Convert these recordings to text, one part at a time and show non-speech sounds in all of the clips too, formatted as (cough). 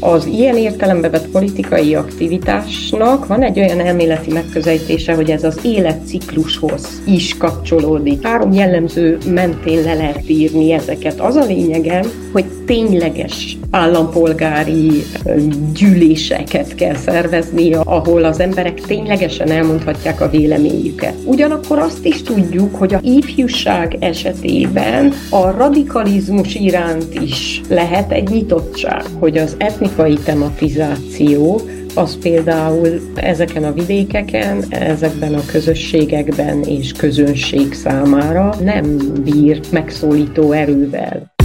Az ilyen értelembe vett politikai aktivitásnak van egy olyan elméleti megközelítése, hogy ez az életciklushoz is kapcsolódik. Három jellemző mentén le lehet írni ezeket. Az a lényege, hogy tényleges állampolgári gyűléseket kell szervezni, ahol az emberek ténylegesen elmondhatják a véleményüket. Ugyanakkor azt is tudjuk, hogy a ifjúság esetében a radikalizmus iránt is lehet egy nyitottság, hogy az etnikai tematizáció az például ezeken a vidékeken, ezekben a közösségekben és közönség számára nem bír megszólító erővel.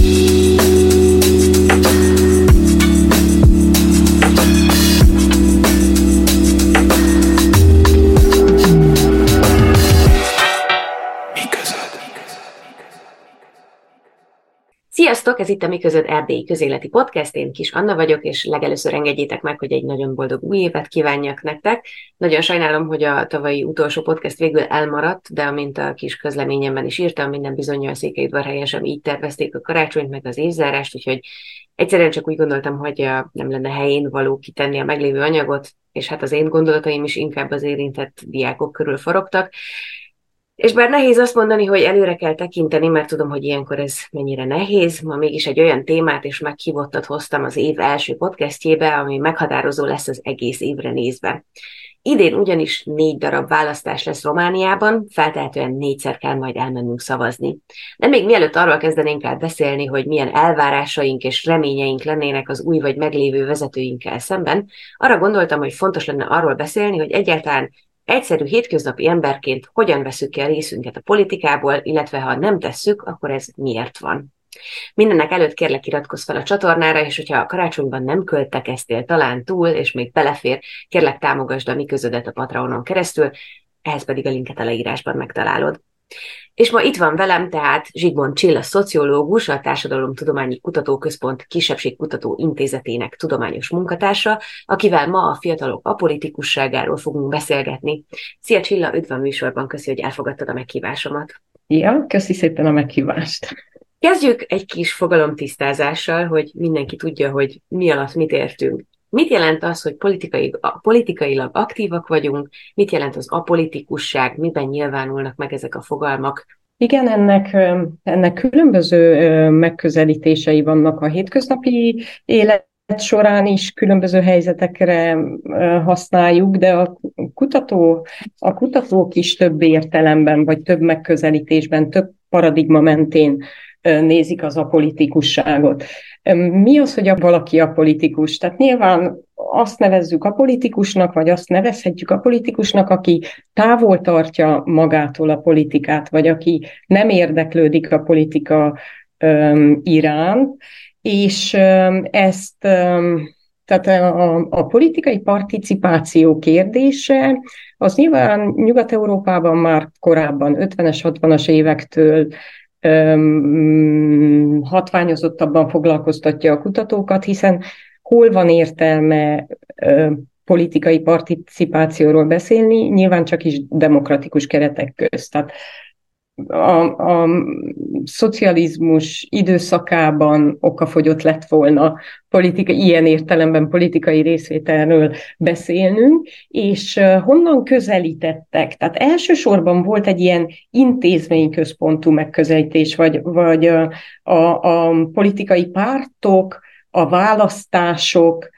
Sziasztok, ez itt a Mi között Erdélyi Közéleti Podcast, én Kis Anna vagyok, és legelőször engedjétek meg, hogy egy nagyon boldog új évet kívánjak nektek. Nagyon sajnálom, hogy a tavalyi utolsó podcast végül elmaradt, de amint a kis közleményemben is írtam, minden bizonyal a székelyudvarhelyesen így tervezték a karácsonyt, meg az évzárást, úgyhogy egyszerűen csak úgy gondoltam, hogy nem lenne helyén való kitenni a meglévő anyagot, és hát az én gondolataim is inkább az érintett diákok körül forogtak. És bár nehéz azt mondani, hogy előre kell tekinteni, mert tudom, hogy ilyenkor ez mennyire nehéz, ma mégis egy olyan témát és meghívottat hoztam az év első podcastjébe, ami meghatározó lesz az egész évre nézve. Idén ugyanis négy darab választás lesz Romániában, feltehetően négyszer kell majd elmennünk szavazni. De még mielőtt arról kezdenénk el beszélni, hogy milyen elvárásaink és reményeink lennének az új vagy meglévő vezetőinkkel szemben, arra gondoltam, hogy fontos lenne arról beszélni, hogy egyáltalán egyszerű hétköznapi emberként hogyan veszük ki a részünket a politikából, illetve ha nem tesszük, akkor ez miért van. Mindennek előtt kérlek iratkozz fel a csatornára, és hogyha a karácsonyban nem költekeztél talán túl, és még belefér, kérlek támogasd a mi közödet a Patreonon keresztül, ehhez pedig a linket a leírásban megtalálod. És ma itt van velem tehát Zsigmond Csilla szociológus, a Társadalomtudományi Kutatóközpont Kisebbségkutató Intézetének tudományos munkatársa, akivel ma a fiatalok apolitikusságáról fogunk beszélgetni. Szia Csilla, üdv a műsorban, köszi, hogy elfogadtad a meghívásomat. Ja, köszi szépen a meghívást. Kezdjük egy kis fogalomtisztázással, hogy mindenki tudja, hogy mi alatt mit értünk. Mit jelent az, hogy politikai, politikailag aktívak vagyunk, mit jelent az apolitikusság, miben nyilvánulnak meg ezek a fogalmak? Igen, ennek, ennek különböző megközelítései vannak a hétköznapi élet során is különböző helyzetekre használjuk, de a, kutató, a kutatók is több értelemben, vagy több megközelítésben, több paradigma mentén nézik az apolitikusságot. Mi az, hogy a valaki a politikus? Tehát nyilván azt nevezzük a politikusnak, vagy azt nevezhetjük a politikusnak, aki távol tartja magától a politikát, vagy aki nem érdeklődik a politika um, iránt, és um, ezt um, tehát a, a politikai participáció kérdése, az nyilván Nyugat-Európában már korábban, 50-es, 60-as évektől hatványozottabban foglalkoztatja a kutatókat, hiszen hol van értelme politikai participációról beszélni, nyilván csak is demokratikus keretek közt. Tehát a, a szocializmus időszakában okafogyott lett volna politika, ilyen értelemben politikai részvételről beszélnünk, és honnan közelítettek? Tehát elsősorban volt egy ilyen intézményközpontú megközelítés, vagy, vagy a, a, a politikai pártok, a választások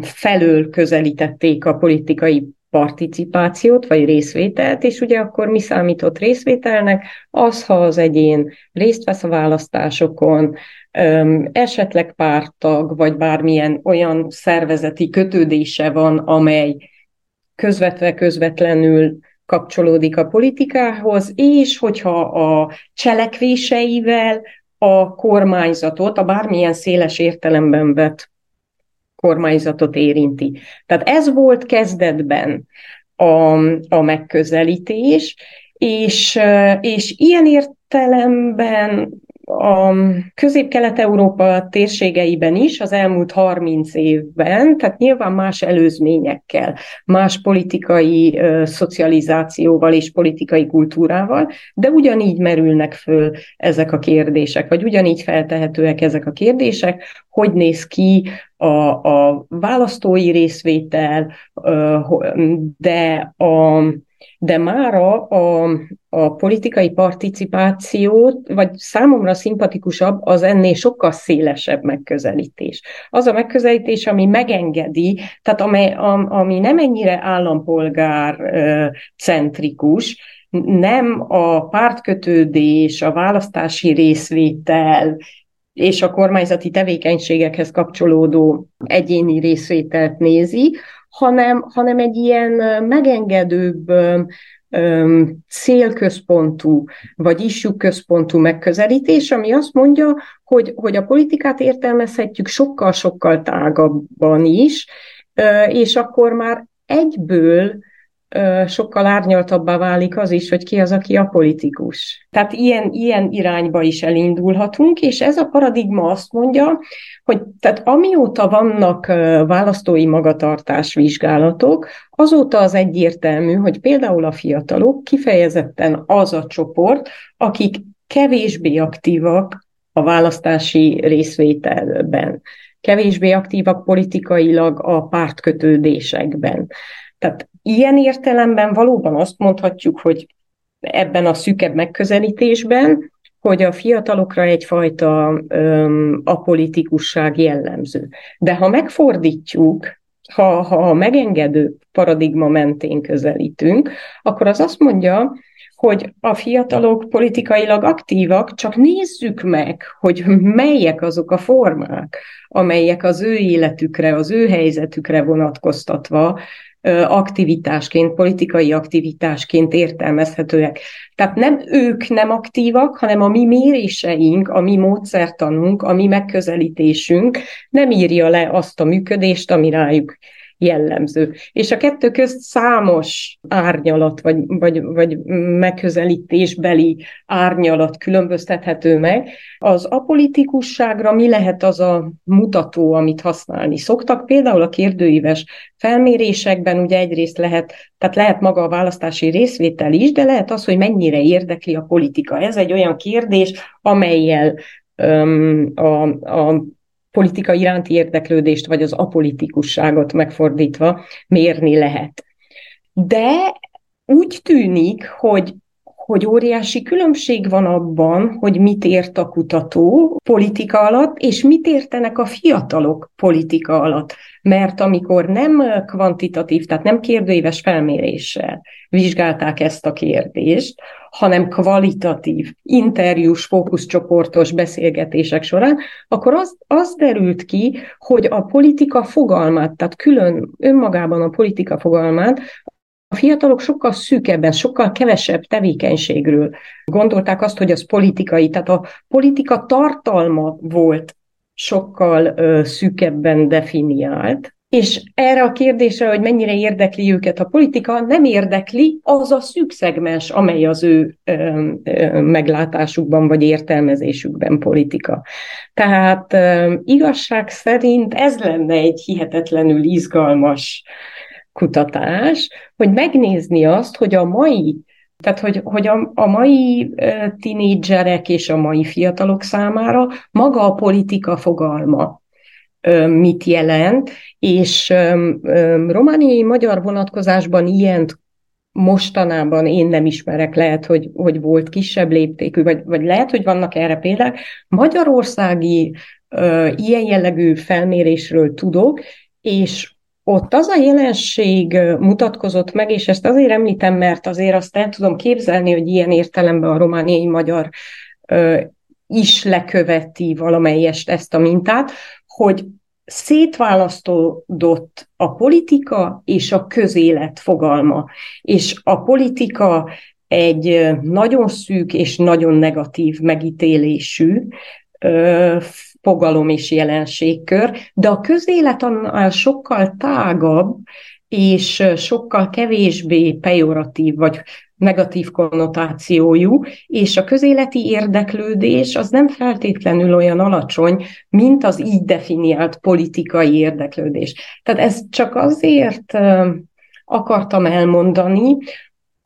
felől közelítették a politikai participációt, vagy részvételt, és ugye akkor mi számított részvételnek? Az, ha az egyén részt vesz a választásokon, esetleg pártag, vagy bármilyen olyan szervezeti kötődése van, amely közvetve közvetlenül kapcsolódik a politikához, és hogyha a cselekvéseivel a kormányzatot, a bármilyen széles értelemben vett kormányzatot érinti. Tehát ez volt kezdetben a, a megközelítés, és, és ilyen értelemben a közép-kelet-európa térségeiben is az elmúlt 30 évben, tehát nyilván más előzményekkel, más politikai ö, szocializációval és politikai kultúrával, de ugyanígy merülnek föl ezek a kérdések, vagy ugyanígy feltehetőek ezek a kérdések, hogy néz ki a, a választói részvétel, de a de mára a, a politikai participáció, vagy számomra szimpatikusabb, az ennél sokkal szélesebb megközelítés. Az a megközelítés, ami megengedi, tehát amely, ami nem ennyire állampolgár centrikus, nem a pártkötődés, a választási részvétel, és a kormányzati tevékenységekhez kapcsolódó egyéni részvételt nézi, hanem, hanem egy ilyen megengedőbb, célközpontú, vagy központú megközelítés, ami azt mondja, hogy, hogy a politikát értelmezhetjük sokkal-sokkal tágabban is, és akkor már egyből sokkal árnyaltabbá válik az is, hogy ki az, aki a politikus. Tehát ilyen, ilyen irányba is elindulhatunk, és ez a paradigma azt mondja, hogy tehát amióta vannak választói magatartás vizsgálatok, azóta az egyértelmű, hogy például a fiatalok kifejezetten az a csoport, akik kevésbé aktívak a választási részvételben, kevésbé aktívak politikailag a pártkötődésekben. Tehát ilyen értelemben valóban azt mondhatjuk, hogy ebben a szűkebb megközelítésben, hogy a fiatalokra egyfajta öm, apolitikusság jellemző. De ha megfordítjuk, ha, ha a megengedő paradigma mentén közelítünk, akkor az azt mondja, hogy a fiatalok politikailag aktívak, csak nézzük meg, hogy melyek azok a formák, amelyek az ő életükre, az ő helyzetükre vonatkoztatva aktivitásként, politikai aktivitásként értelmezhetőek. Tehát nem ők nem aktívak, hanem a mi méréseink, a mi módszertanunk, a mi megközelítésünk nem írja le azt a működést, ami rájuk jellemző. És a kettő közt számos árnyalat, vagy, vagy, vagy megközelítésbeli árnyalat különböztethető meg. Az apolitikusságra mi lehet az a mutató, amit használni szoktak? Például a kérdőíves felmérésekben ugye egyrészt lehet, tehát lehet maga a választási részvétel is, de lehet az, hogy mennyire érdekli a politika. Ez egy olyan kérdés, amelyel a, a politika iránti érdeklődést, vagy az apolitikusságot megfordítva mérni lehet. De úgy tűnik, hogy hogy óriási különbség van abban, hogy mit ért a kutató politika alatt, és mit értenek a fiatalok politika alatt. Mert amikor nem kvantitatív, tehát nem kérdőíves felméréssel vizsgálták ezt a kérdést, hanem kvalitatív, interjús, fókuszcsoportos beszélgetések során, akkor az, az derült ki, hogy a politika fogalmát, tehát külön önmagában a politika fogalmát a fiatalok sokkal szűkebben, sokkal kevesebb tevékenységről gondolták azt, hogy az politikai, tehát a politika tartalma volt sokkal ö, szűkebben definiált, és erre a kérdésre, hogy mennyire érdekli őket a politika, nem érdekli az a szűk szegmens, amely az ő ö, ö, meglátásukban vagy értelmezésükben politika. Tehát ö, igazság szerint ez lenne egy hihetetlenül izgalmas kutatás, hogy megnézni azt, hogy a mai, tehát hogy, hogy a, a mai tinédzserek és a mai fiatalok számára maga a politika fogalma mit jelent, és romániai magyar vonatkozásban ilyen mostanában én nem ismerek, lehet, hogy, hogy volt kisebb léptékű, vagy, vagy lehet, hogy vannak erre példák. Magyarországi uh, ilyen jellegű felmérésről tudok, és ott az a jelenség mutatkozott meg, és ezt azért említem, mert azért azt el tudom képzelni, hogy ilyen értelemben a romániai magyar is leköveti valamelyest ezt a mintát, hogy szétválasztódott a politika és a közélet fogalma. És a politika egy nagyon szűk és nagyon negatív megítélésű fogalom és jelenségkör, de a közélet annál sokkal tágabb, és sokkal kevésbé pejoratív vagy negatív konnotációjú, és a közéleti érdeklődés az nem feltétlenül olyan alacsony, mint az így definiált politikai érdeklődés. Tehát ezt csak azért akartam elmondani,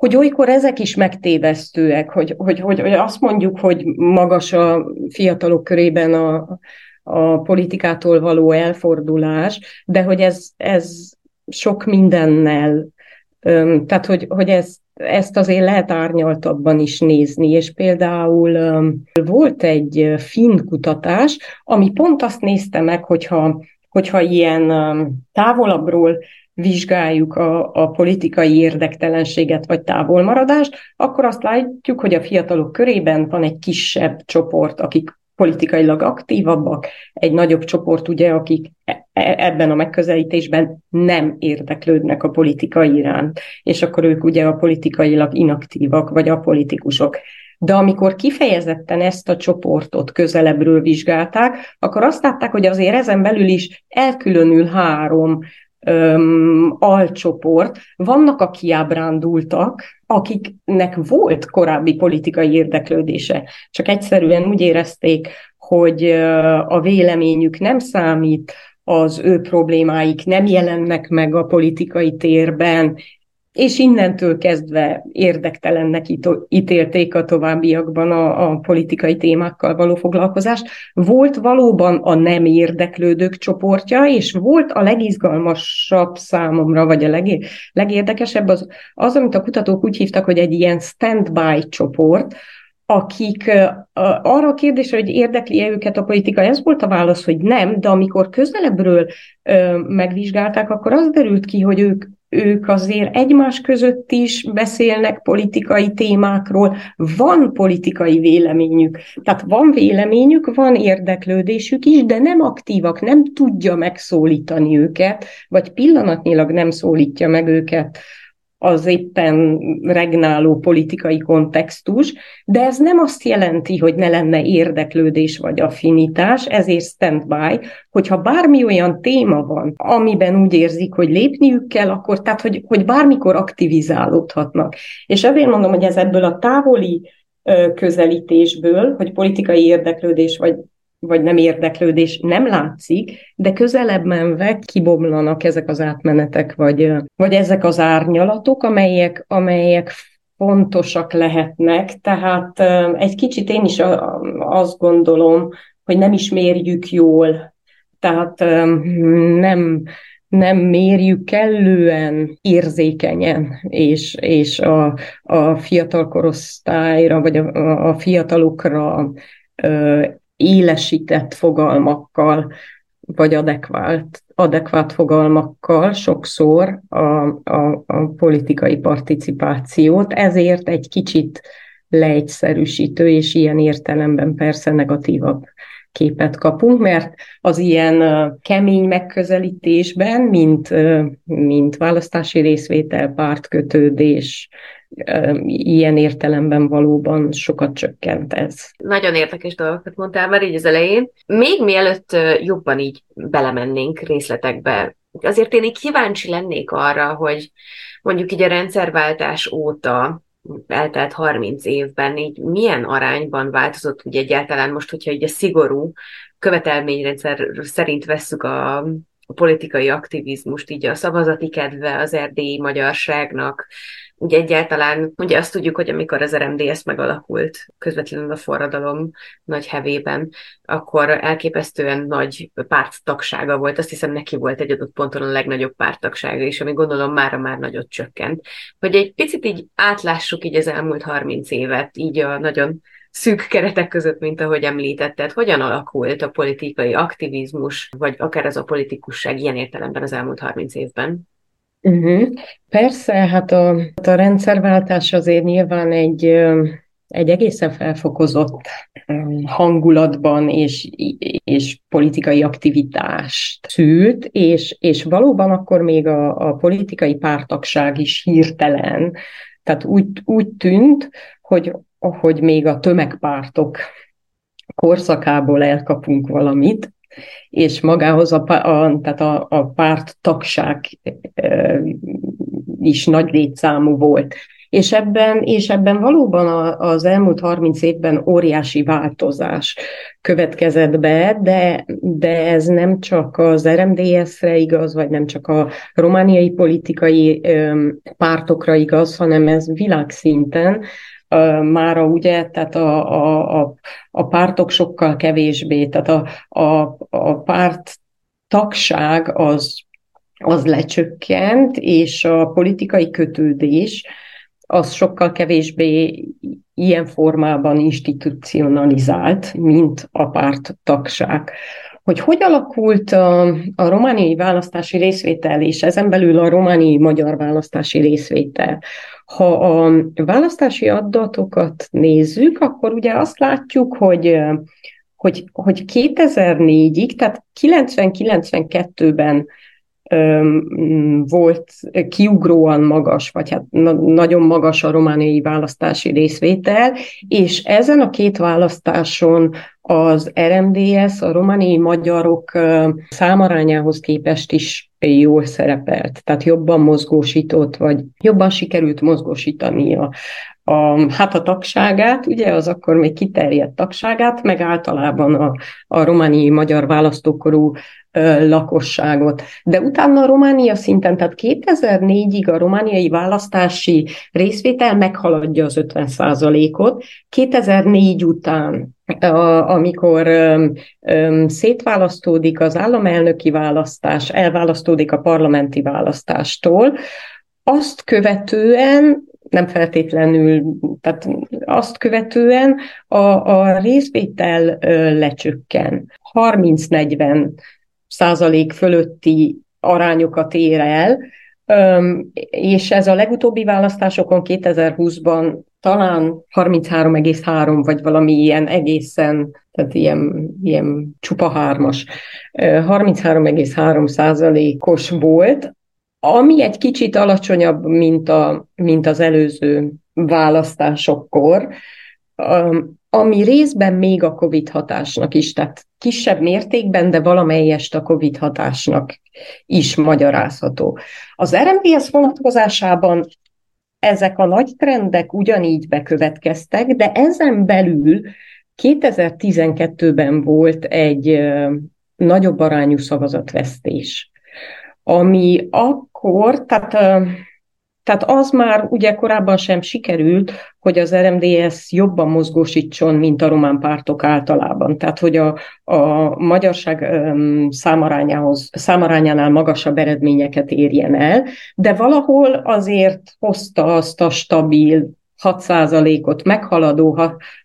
hogy olykor ezek is megtévesztőek, hogy, hogy, hogy, hogy azt mondjuk, hogy magas a fiatalok körében a, a politikától való elfordulás, de hogy ez, ez sok mindennel, tehát hogy, hogy ez, ezt azért lehet árnyaltabban is nézni, és például volt egy finn kutatás, ami pont azt nézte meg, hogyha, hogyha ilyen távolabbról vizsgáljuk a, a politikai érdektelenséget vagy távolmaradást, akkor azt látjuk, hogy a fiatalok körében van egy kisebb csoport, akik politikailag aktívabbak, egy nagyobb csoport, ugye, akik e, e, ebben a megközelítésben nem érdeklődnek a politikai iránt, és akkor ők ugye a politikailag inaktívak, vagy a politikusok. De amikor kifejezetten ezt a csoportot közelebbről vizsgálták, akkor azt látták, hogy azért ezen belül is elkülönül három öm, alcsoport. Vannak a kiábrándultak, akiknek volt korábbi politikai érdeklődése, csak egyszerűen úgy érezték, hogy a véleményük nem számít, az ő problémáik nem jelennek meg a politikai térben, és innentől kezdve érdektelennek ítélték a továbbiakban a, a politikai témákkal való foglalkozást. Volt valóban a nem érdeklődők csoportja, és volt a legizgalmasabb számomra, vagy a leg, legérdekesebb az, az, amit a kutatók úgy hívtak, hogy egy ilyen standby csoport, akik arra a kérdésre, hogy érdekli-e őket a politika, ez volt a válasz, hogy nem, de amikor közelebbről megvizsgálták, akkor az derült ki, hogy ők ők azért egymás között is beszélnek politikai témákról, van politikai véleményük. Tehát van véleményük, van érdeklődésük is, de nem aktívak, nem tudja megszólítani őket, vagy pillanatnyilag nem szólítja meg őket az éppen regnáló politikai kontextus, de ez nem azt jelenti, hogy ne lenne érdeklődés vagy affinitás, ezért standby, hogyha bármi olyan téma van, amiben úgy érzik, hogy lépniük kell, akkor tehát, hogy, hogy bármikor aktivizálódhatnak. És ezért mondom, hogy ez ebből a távoli közelítésből, hogy politikai érdeklődés vagy vagy nem érdeklődés nem látszik, de közelebb menve kibomlanak ezek az átmenetek, vagy, vagy ezek az árnyalatok, amelyek, amelyek fontosak lehetnek. Tehát egy kicsit én is azt gondolom, hogy nem is mérjük jól. Tehát nem, nem mérjük kellően érzékenyen, és, és a, a fiatal korosztályra, vagy a, a fiatalokra élesített fogalmakkal, vagy adekvált, adekvát fogalmakkal sokszor a, a, a politikai participációt, ezért egy kicsit leegyszerűsítő, és ilyen értelemben persze negatívabb képet kapunk, mert az ilyen kemény megközelítésben, mint, mint választási részvétel, pártkötődés, ilyen értelemben valóban sokat csökkent ez. Nagyon érdekes dolgokat mondtál már így az elején. Még mielőtt jobban így belemennénk részletekbe, azért én így kíváncsi lennék arra, hogy mondjuk így a rendszerváltás óta eltelt 30 évben így milyen arányban változott úgy egyáltalán most, hogyha így a szigorú követelményrendszer szerint vesszük a, a politikai aktivizmust, így a szavazati kedve az erdélyi magyarságnak, Ugye egyáltalán, ugye azt tudjuk, hogy amikor az RMDS megalakult közvetlenül a forradalom nagy hevében, akkor elképesztően nagy párttagsága volt. Azt hiszem neki volt egy adott ponton a legnagyobb párttagsága, és ami gondolom mára már nagyot csökkent. Hogy egy picit így átlássuk így az elmúlt 30 évet, így a nagyon szűk keretek között, mint ahogy említetted, hogyan alakult a politikai aktivizmus, vagy akár az a politikusság ilyen értelemben az elmúlt 30 évben? Uh-huh. Persze, hát a, a rendszerváltás azért nyilván egy, egy egészen felfokozott hangulatban és, és politikai aktivitást szült, és, és valóban akkor még a, a politikai pártagság is hirtelen, tehát úgy, úgy tűnt, hogy, hogy még a tömegpártok korszakából elkapunk valamit, és magához a, a, tehát a, a párt tagság is nagy létszámú volt. És ebben, és ebben valóban az elmúlt 30 évben óriási változás következett be, de, de ez nem csak az RMDS-re igaz, vagy nem csak a romániai politikai pártokra igaz, hanem ez világszinten mára ugye, tehát a, a, a, a pártok sokkal kevésbé, tehát a, a, a párt tagság az, az lecsökkent, és a politikai kötődés az sokkal kevésbé ilyen formában institucionalizált, mint a párt tagság. Hogy hogy alakult a, a romániai választási részvétel, és ezen belül a romániai magyar választási részvétel. Ha a választási adatokat nézzük, akkor ugye azt látjuk, hogy hogy, hogy 2004-ig, tehát 90-92-ben volt kiugróan magas, vagy hát nagyon magas a romániai választási részvétel, és ezen a két választáson az RMDS a romániai magyarok számarányához képest is jól szerepelt, tehát jobban mozgósított, vagy jobban sikerült mozgósítania a, hát a tagságát, ugye az akkor még kiterjedt tagságát, meg általában a, a romániai magyar választókorú ö, lakosságot. De utána a Románia szinten, tehát 2004-ig a romániai választási részvétel meghaladja az 50 ot 2004 után amikor szétválasztódik az államelnöki választás, elválasztódik a parlamenti választástól, azt követően nem feltétlenül, tehát azt követően a, a részvétel lecsökken. 30-40 százalék fölötti arányokat ér el, és ez a legutóbbi választásokon 2020-ban talán 33,3 vagy valami ilyen egészen, tehát ilyen, ilyen csupa hármas, 33,3 százalékos volt, ami egy kicsit alacsonyabb, mint, a, mint az előző választásokkor, ami részben még a COVID hatásnak is, tehát kisebb mértékben, de valamelyest a COVID hatásnak is magyarázható. Az RMDS vonatkozásában ezek a nagy trendek ugyanígy bekövetkeztek, de ezen belül 2012-ben volt egy nagyobb arányú szavazatvesztés, ami akkor, tehát tehát az már ugye korábban sem sikerült, hogy az RMDS jobban mozgósítson, mint a román pártok általában. Tehát, hogy a, a magyarság számarányához, számarányánál magasabb eredményeket érjen el, de valahol azért hozta azt a stabil 6%-ot meghaladó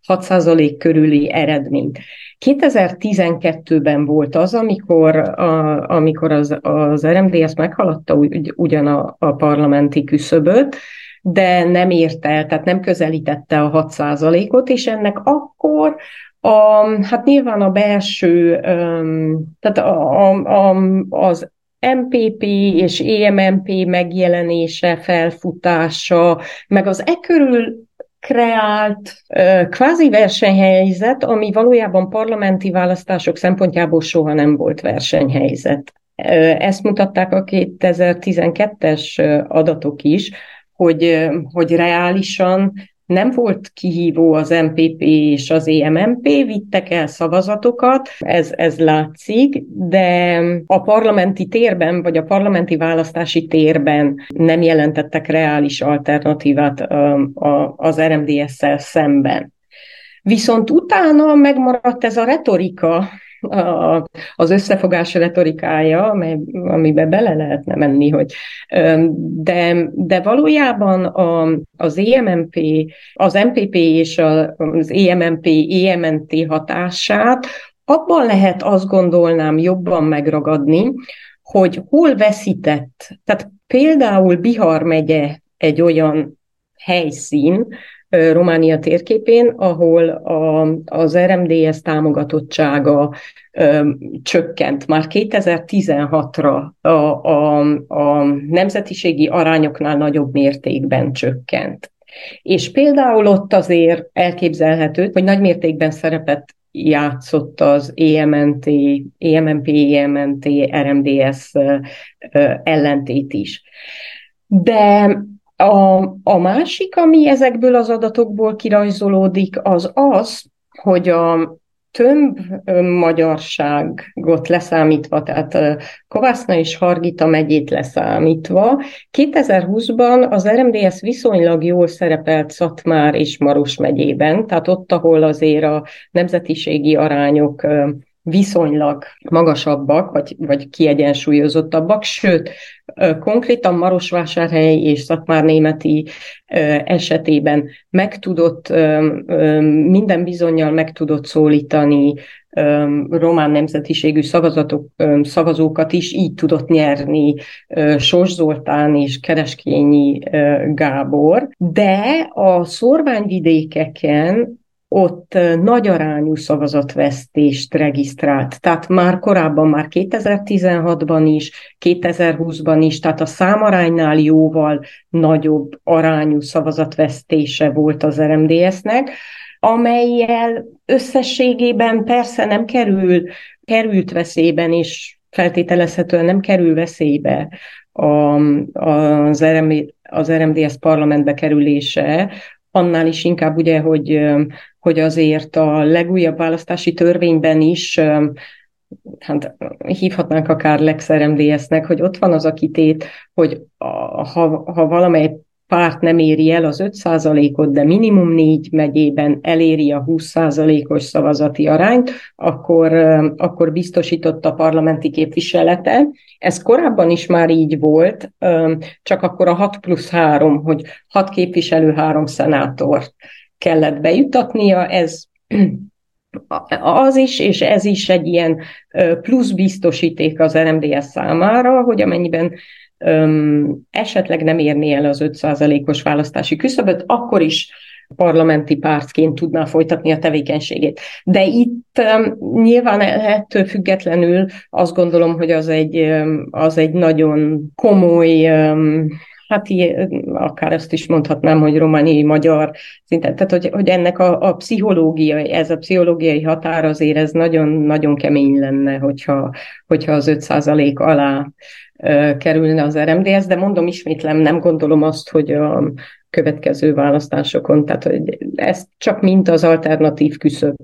6% körüli eredményt. 2012-ben volt az, amikor, a, amikor az, az RMDS meghaladta ugy, ugyan a, a parlamenti küszöböt, de nem érte el, tehát nem közelítette a 6%-ot, és ennek akkor a, hát nyilván a belső, tehát a, a, a, az MPP és EMMP megjelenése, felfutása, meg az e körül kreált kvázi versenyhelyzet, ami valójában parlamenti választások szempontjából soha nem volt versenyhelyzet. Ezt mutatták a 2012-es adatok is, hogy, hogy reálisan nem volt kihívó az MPP és az EMMP, vittek el szavazatokat, ez, ez látszik, de a parlamenti térben, vagy a parlamenti választási térben nem jelentettek reális alternatívát az RMDS-szel szemben. Viszont utána megmaradt ez a retorika, a, az összefogás retorikája, amely, amiben bele lehetne menni, hogy de, de valójában a, az EMMP, az MPP és az EMMP, EMNT hatását abban lehet azt gondolnám jobban megragadni, hogy hol veszített. Tehát például Bihar megye egy olyan helyszín, Románia térképén, ahol a, az RMDS támogatottsága ö, csökkent. Már 2016-ra a, a, a nemzetiségi arányoknál nagyobb mértékben csökkent. És például ott azért elképzelhető, hogy nagy mértékben szerepet játszott az EMNT, EMNP, EMNT, RMDS ellentét is. De a, a másik, ami ezekből az adatokból kirajzolódik, az az, hogy a több magyarságot leszámítva, tehát Kovászna és Hargita megyét leszámítva, 2020-ban az RMDS viszonylag jól szerepelt Szatmár és Maros megyében, tehát ott, ahol azért a nemzetiségi arányok viszonylag magasabbak, vagy, vagy kiegyensúlyozottabbak, sőt, konkrétan Marosvásárhely és Szatmárnémeti esetében meg tudott, minden bizonyal meg tudott szólítani román nemzetiségű szavazatok, szavazókat is, így tudott nyerni Sos Zoltán és Kereskényi Gábor, de a szorványvidékeken ott nagy arányú szavazatvesztést regisztrált. Tehát már korábban, már 2016-ban is, 2020-ban is, tehát a számaránynál jóval nagyobb arányú szavazatvesztése volt az RMDS-nek, amelyel összességében persze nem kerül, került veszélyben, és feltételezhetően nem kerül veszélybe a, az, RM, az RMDS parlamentbe kerülése, annál is inkább ugye, hogy hogy azért a legújabb választási törvényben is hát hívhatnánk akár Lex RMDS-nek, hogy ott van az a kitét, hogy ha, ha valamely párt nem éri el az 5%-ot, de minimum négy megyében eléri a 20%-os szavazati arányt, akkor, akkor biztosított a parlamenti képviselete. Ez korábban is már így volt, csak akkor a 6 plusz 3, hogy 6 képviselő, 3 szenátort kellett bejutatnia, ez (clears throat) az is, és ez is egy ilyen plusz biztosíték az RMDS számára, hogy amennyiben um, esetleg nem érné el az 5%-os választási küszöböt, akkor is parlamenti pártként tudná folytatni a tevékenységét. De itt um, nyilván ettől függetlenül azt gondolom, hogy az egy, um, az egy nagyon komoly um, hát akár ezt is mondhatnám, hogy romániai magyar szinten, tehát hogy, hogy ennek a, a pszichológiai, ez a pszichológiai határ azért ez nagyon-nagyon kemény lenne, hogyha, hogyha az 5% alá kerülne az RMDS, de mondom ismétlem, nem gondolom azt, hogy a következő választásokon, tehát hogy ezt csak mint az alternatív küszöb,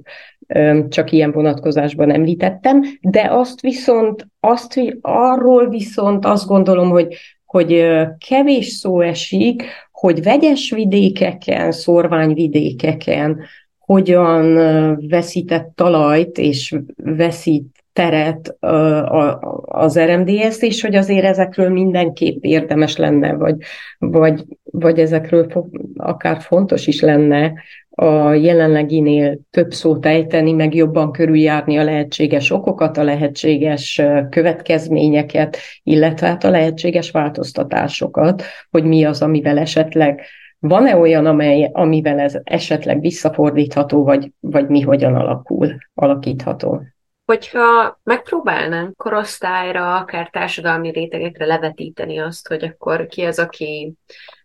csak ilyen vonatkozásban említettem, de azt viszont, azt, hogy arról viszont azt gondolom, hogy hogy kevés szó esik, hogy vegyes vidékeken, szorványvidékeken hogyan veszített talajt és veszít teret az RMDS, és hogy azért ezekről mindenképp érdemes lenne, vagy, vagy, vagy ezekről akár fontos is lenne a jelenleginél több szót ejteni, meg jobban körüljárni a lehetséges okokat, a lehetséges következményeket, illetve hát a lehetséges változtatásokat, hogy mi az, amivel esetleg van-e olyan, amely, amivel ez esetleg visszafordítható, vagy, vagy mi hogyan alakul, alakítható? Hogyha megpróbálnánk korosztályra, akár társadalmi rétegekre levetíteni azt, hogy akkor ki az, aki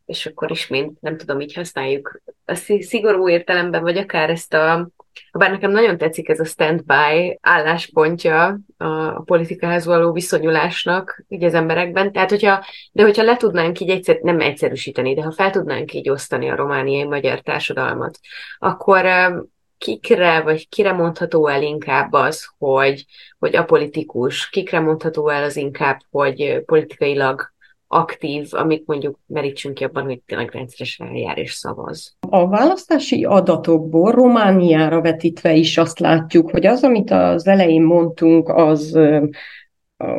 és akkor ismét nem tudom, így használjuk a szigorú értelemben, vagy akár ezt a bár nekem nagyon tetszik ez a standby álláspontja a politikához való viszonyulásnak így az emberekben. Tehát, hogyha, de hogyha le tudnánk így egyszer, nem egyszerűsíteni, de ha fel tudnánk így osztani a romániai magyar társadalmat, akkor kikre, vagy kire mondható el inkább az, hogy, hogy apolitikus, kikre mondható el az inkább, hogy politikailag aktív, amit mondjuk merítsünk ki abban, hogy tényleg rendszeresen eljár és szavaz. A választási adatokból Romániára vetítve is azt látjuk, hogy az, amit az elején mondtunk, az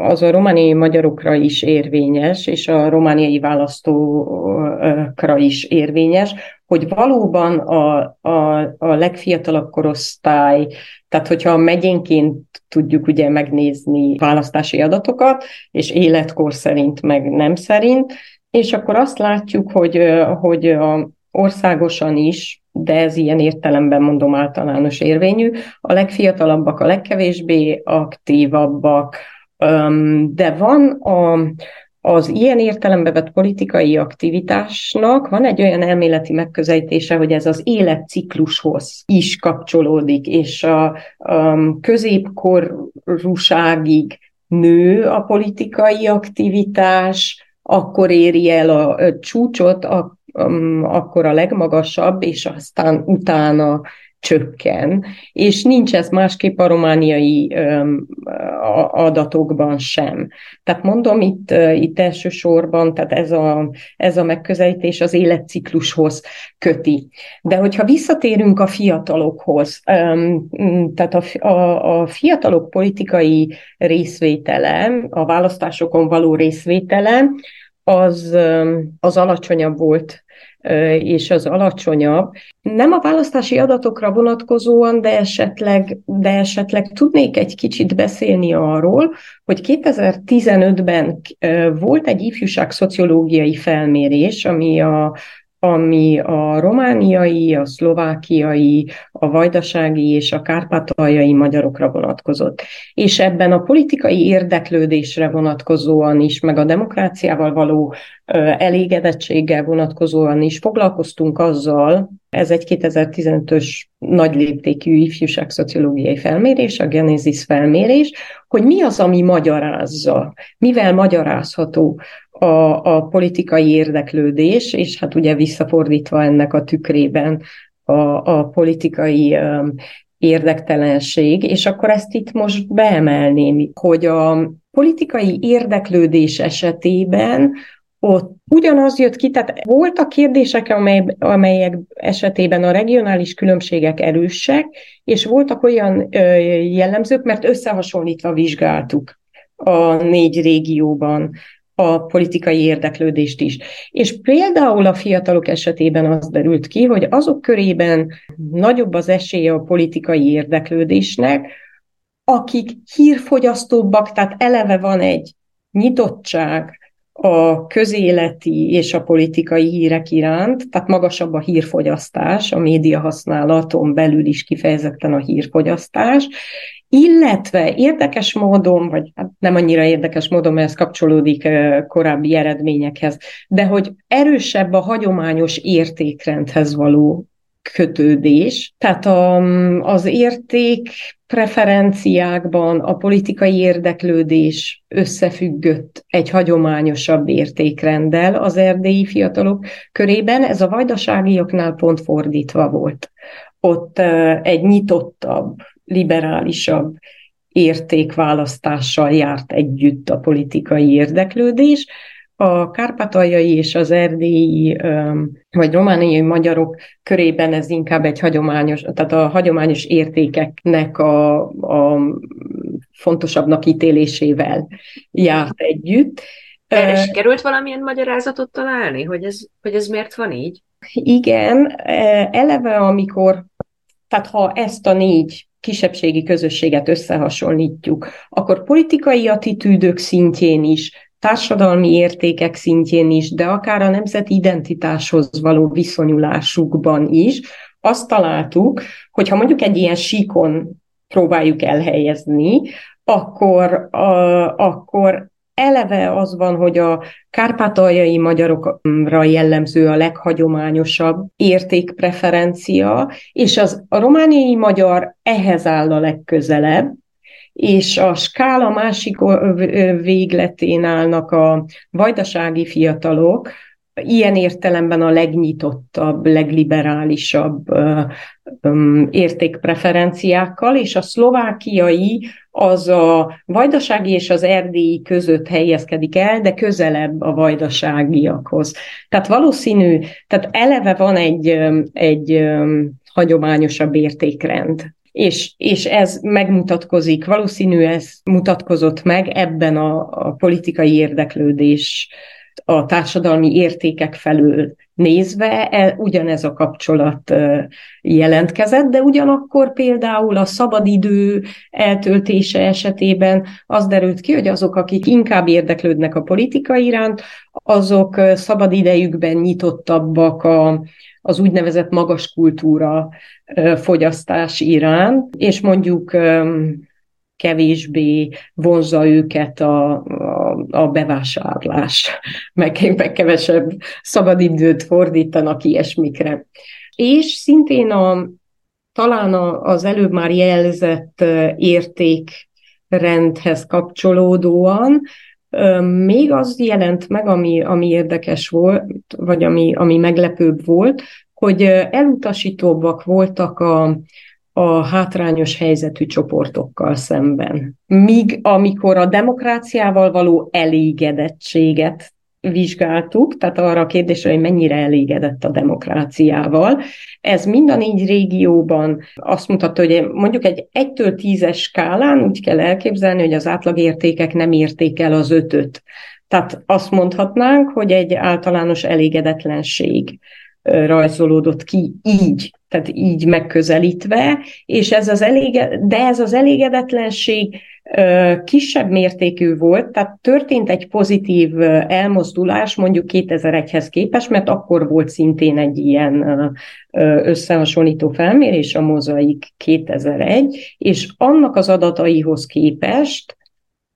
az a romániai magyarokra is érvényes, és a romániai választókra is érvényes, hogy valóban a, a, a legfiatalabb korosztály, tehát hogyha a megyénként tudjuk ugye megnézni választási adatokat, és életkor szerint, meg nem szerint, és akkor azt látjuk, hogy, hogy a országosan is, de ez ilyen értelemben mondom általános érvényű, a legfiatalabbak a legkevésbé aktívabbak, de van a, az ilyen értelembe vett politikai aktivitásnak van egy olyan elméleti megközelítése, hogy ez az életciklushoz is kapcsolódik, és a, a középkorúságig nő a politikai aktivitás, akkor éri el a, a csúcsot, a, um, akkor a legmagasabb, és aztán utána csökken, és nincs ez másképp a romániai adatokban sem. Tehát mondom, itt, itt elsősorban, tehát ez a, ez a megközelítés az életciklushoz köti. De hogyha visszatérünk a fiatalokhoz, tehát a, a, a fiatalok politikai részvétele, a választásokon való részvétele, az, az alacsonyabb volt és az alacsonyabb. Nem a választási adatokra vonatkozóan, de esetleg, de esetleg tudnék egy kicsit beszélni arról, hogy 2015-ben volt egy ifjúság szociológiai felmérés, ami a, ami a romániai, a szlovákiai, a vajdasági és a kárpátaljai magyarokra vonatkozott. És ebben a politikai érdeklődésre vonatkozóan is, meg a demokráciával való elégedettséggel vonatkozóan is foglalkoztunk azzal, ez egy 2015-ös nagy léptékű ifjúság szociológiai felmérés, a Genesis felmérés, hogy mi az, ami magyarázza, mivel magyarázható a, a politikai érdeklődés, és hát ugye visszafordítva ennek a tükrében a, a politikai um, érdektelenség, és akkor ezt itt most beemelném, hogy a politikai érdeklődés esetében ott ugyanaz jött ki, tehát voltak kérdések, amely, amelyek esetében a regionális különbségek erősek, és voltak olyan ö, jellemzők, mert összehasonlítva vizsgáltuk a négy régióban a politikai érdeklődést is. És például a fiatalok esetében az derült ki, hogy azok körében nagyobb az esélye a politikai érdeklődésnek, akik hírfogyasztóbbak, tehát eleve van egy nyitottság, a közéleti és a politikai hírek iránt, tehát magasabb a hírfogyasztás, a média használaton belül is kifejezetten a hírfogyasztás, illetve érdekes módon, vagy hát nem annyira érdekes módon, mert ez kapcsolódik korábbi eredményekhez, de hogy erősebb a hagyományos értékrendhez való kötődés. Tehát a, az érték preferenciákban a politikai érdeklődés összefüggött egy hagyományosabb értékrenddel az erdélyi fiatalok körében. Ez a vajdaságiaknál pont fordítva volt. Ott egy nyitottabb, liberálisabb értékválasztással járt együtt a politikai érdeklődés, a kárpátaljai és az erdélyi vagy romániai magyarok körében ez inkább egy hagyományos, tehát a hagyományos értékeknek a, a fontosabbnak ítélésével járt együtt. Erre sikerült valamilyen magyarázatot találni, hogy ez, hogy ez miért van így? Igen, eleve amikor, tehát ha ezt a négy kisebbségi közösséget összehasonlítjuk, akkor politikai attitűdök szintjén is, társadalmi értékek szintjén is, de akár a nemzeti identitáshoz való viszonyulásukban is, azt találtuk, hogy ha mondjuk egy ilyen síkon próbáljuk elhelyezni, akkor, a, akkor eleve az van, hogy a kárpátaljai magyarokra jellemző a leghagyományosabb értékpreferencia, és az, a romániai magyar ehhez áll a legközelebb, és a skála másik végletén állnak a vajdasági fiatalok, ilyen értelemben a legnyitottabb, legliberálisabb értékpreferenciákkal, és a szlovákiai az a vajdasági és az erdélyi között helyezkedik el, de közelebb a vajdaságiakhoz. Tehát valószínű, tehát eleve van egy, egy hagyományosabb értékrend és, és ez megmutatkozik, valószínű ez mutatkozott meg ebben a, a politikai érdeklődés, a társadalmi értékek felől nézve el, ugyanez a kapcsolat jelentkezett, de ugyanakkor például a szabadidő eltöltése esetében az derült ki, hogy azok, akik inkább érdeklődnek a politika iránt, azok szabadidejükben nyitottabbak a, az úgynevezett magas kultúra fogyasztás iránt, és mondjuk kevésbé vonza őket a, a, a bevásárlás, (laughs) meg, meg kevesebb szabadidőt fordítanak ilyesmikre. És szintén a, talán az előbb már jelzett értékrendhez kapcsolódóan még az jelent meg, ami, ami érdekes volt, vagy ami, ami meglepőbb volt, hogy elutasítóbbak voltak a, a hátrányos helyzetű csoportokkal szemben. Míg amikor a demokráciával való elégedettséget vizsgáltuk, tehát arra a kérdésre, hogy mennyire elégedett a demokráciával. Ez mind a négy régióban azt mutatta, hogy mondjuk egy 1-től 10-es skálán úgy kell elképzelni, hogy az átlagértékek nem érték el az ötöt. Tehát azt mondhatnánk, hogy egy általános elégedetlenség rajzolódott ki így, tehát így megközelítve, és ez az elége, de ez az elégedetlenség kisebb mértékű volt, tehát történt egy pozitív elmozdulás mondjuk 2001-hez képest, mert akkor volt szintén egy ilyen összehasonlító felmérés, a Mozaik 2001, és annak az adataihoz képest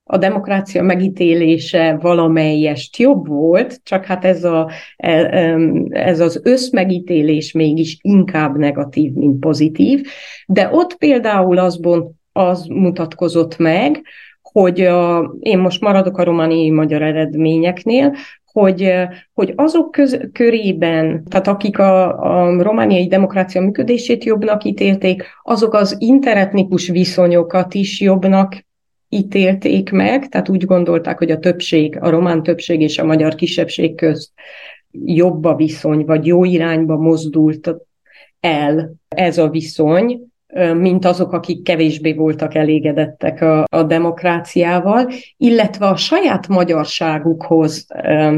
a demokrácia megítélése valamelyest jobb volt, csak hát ez, a, e, ez az összmegítélés mégis inkább negatív, mint pozitív. De ott például az, bont, az mutatkozott meg, hogy a, én most maradok a romániai magyar eredményeknél, hogy, hogy azok köz, körében, tehát akik a, a romániai demokrácia működését jobbnak ítélték, azok az interetnikus viszonyokat is jobbnak ítélték meg, tehát úgy gondolták, hogy a többség, a román többség és a magyar kisebbség közt jobb a viszony, vagy jó irányba mozdult el ez a viszony, mint azok, akik kevésbé voltak elégedettek a, a demokráciával, illetve a saját magyarságukhoz,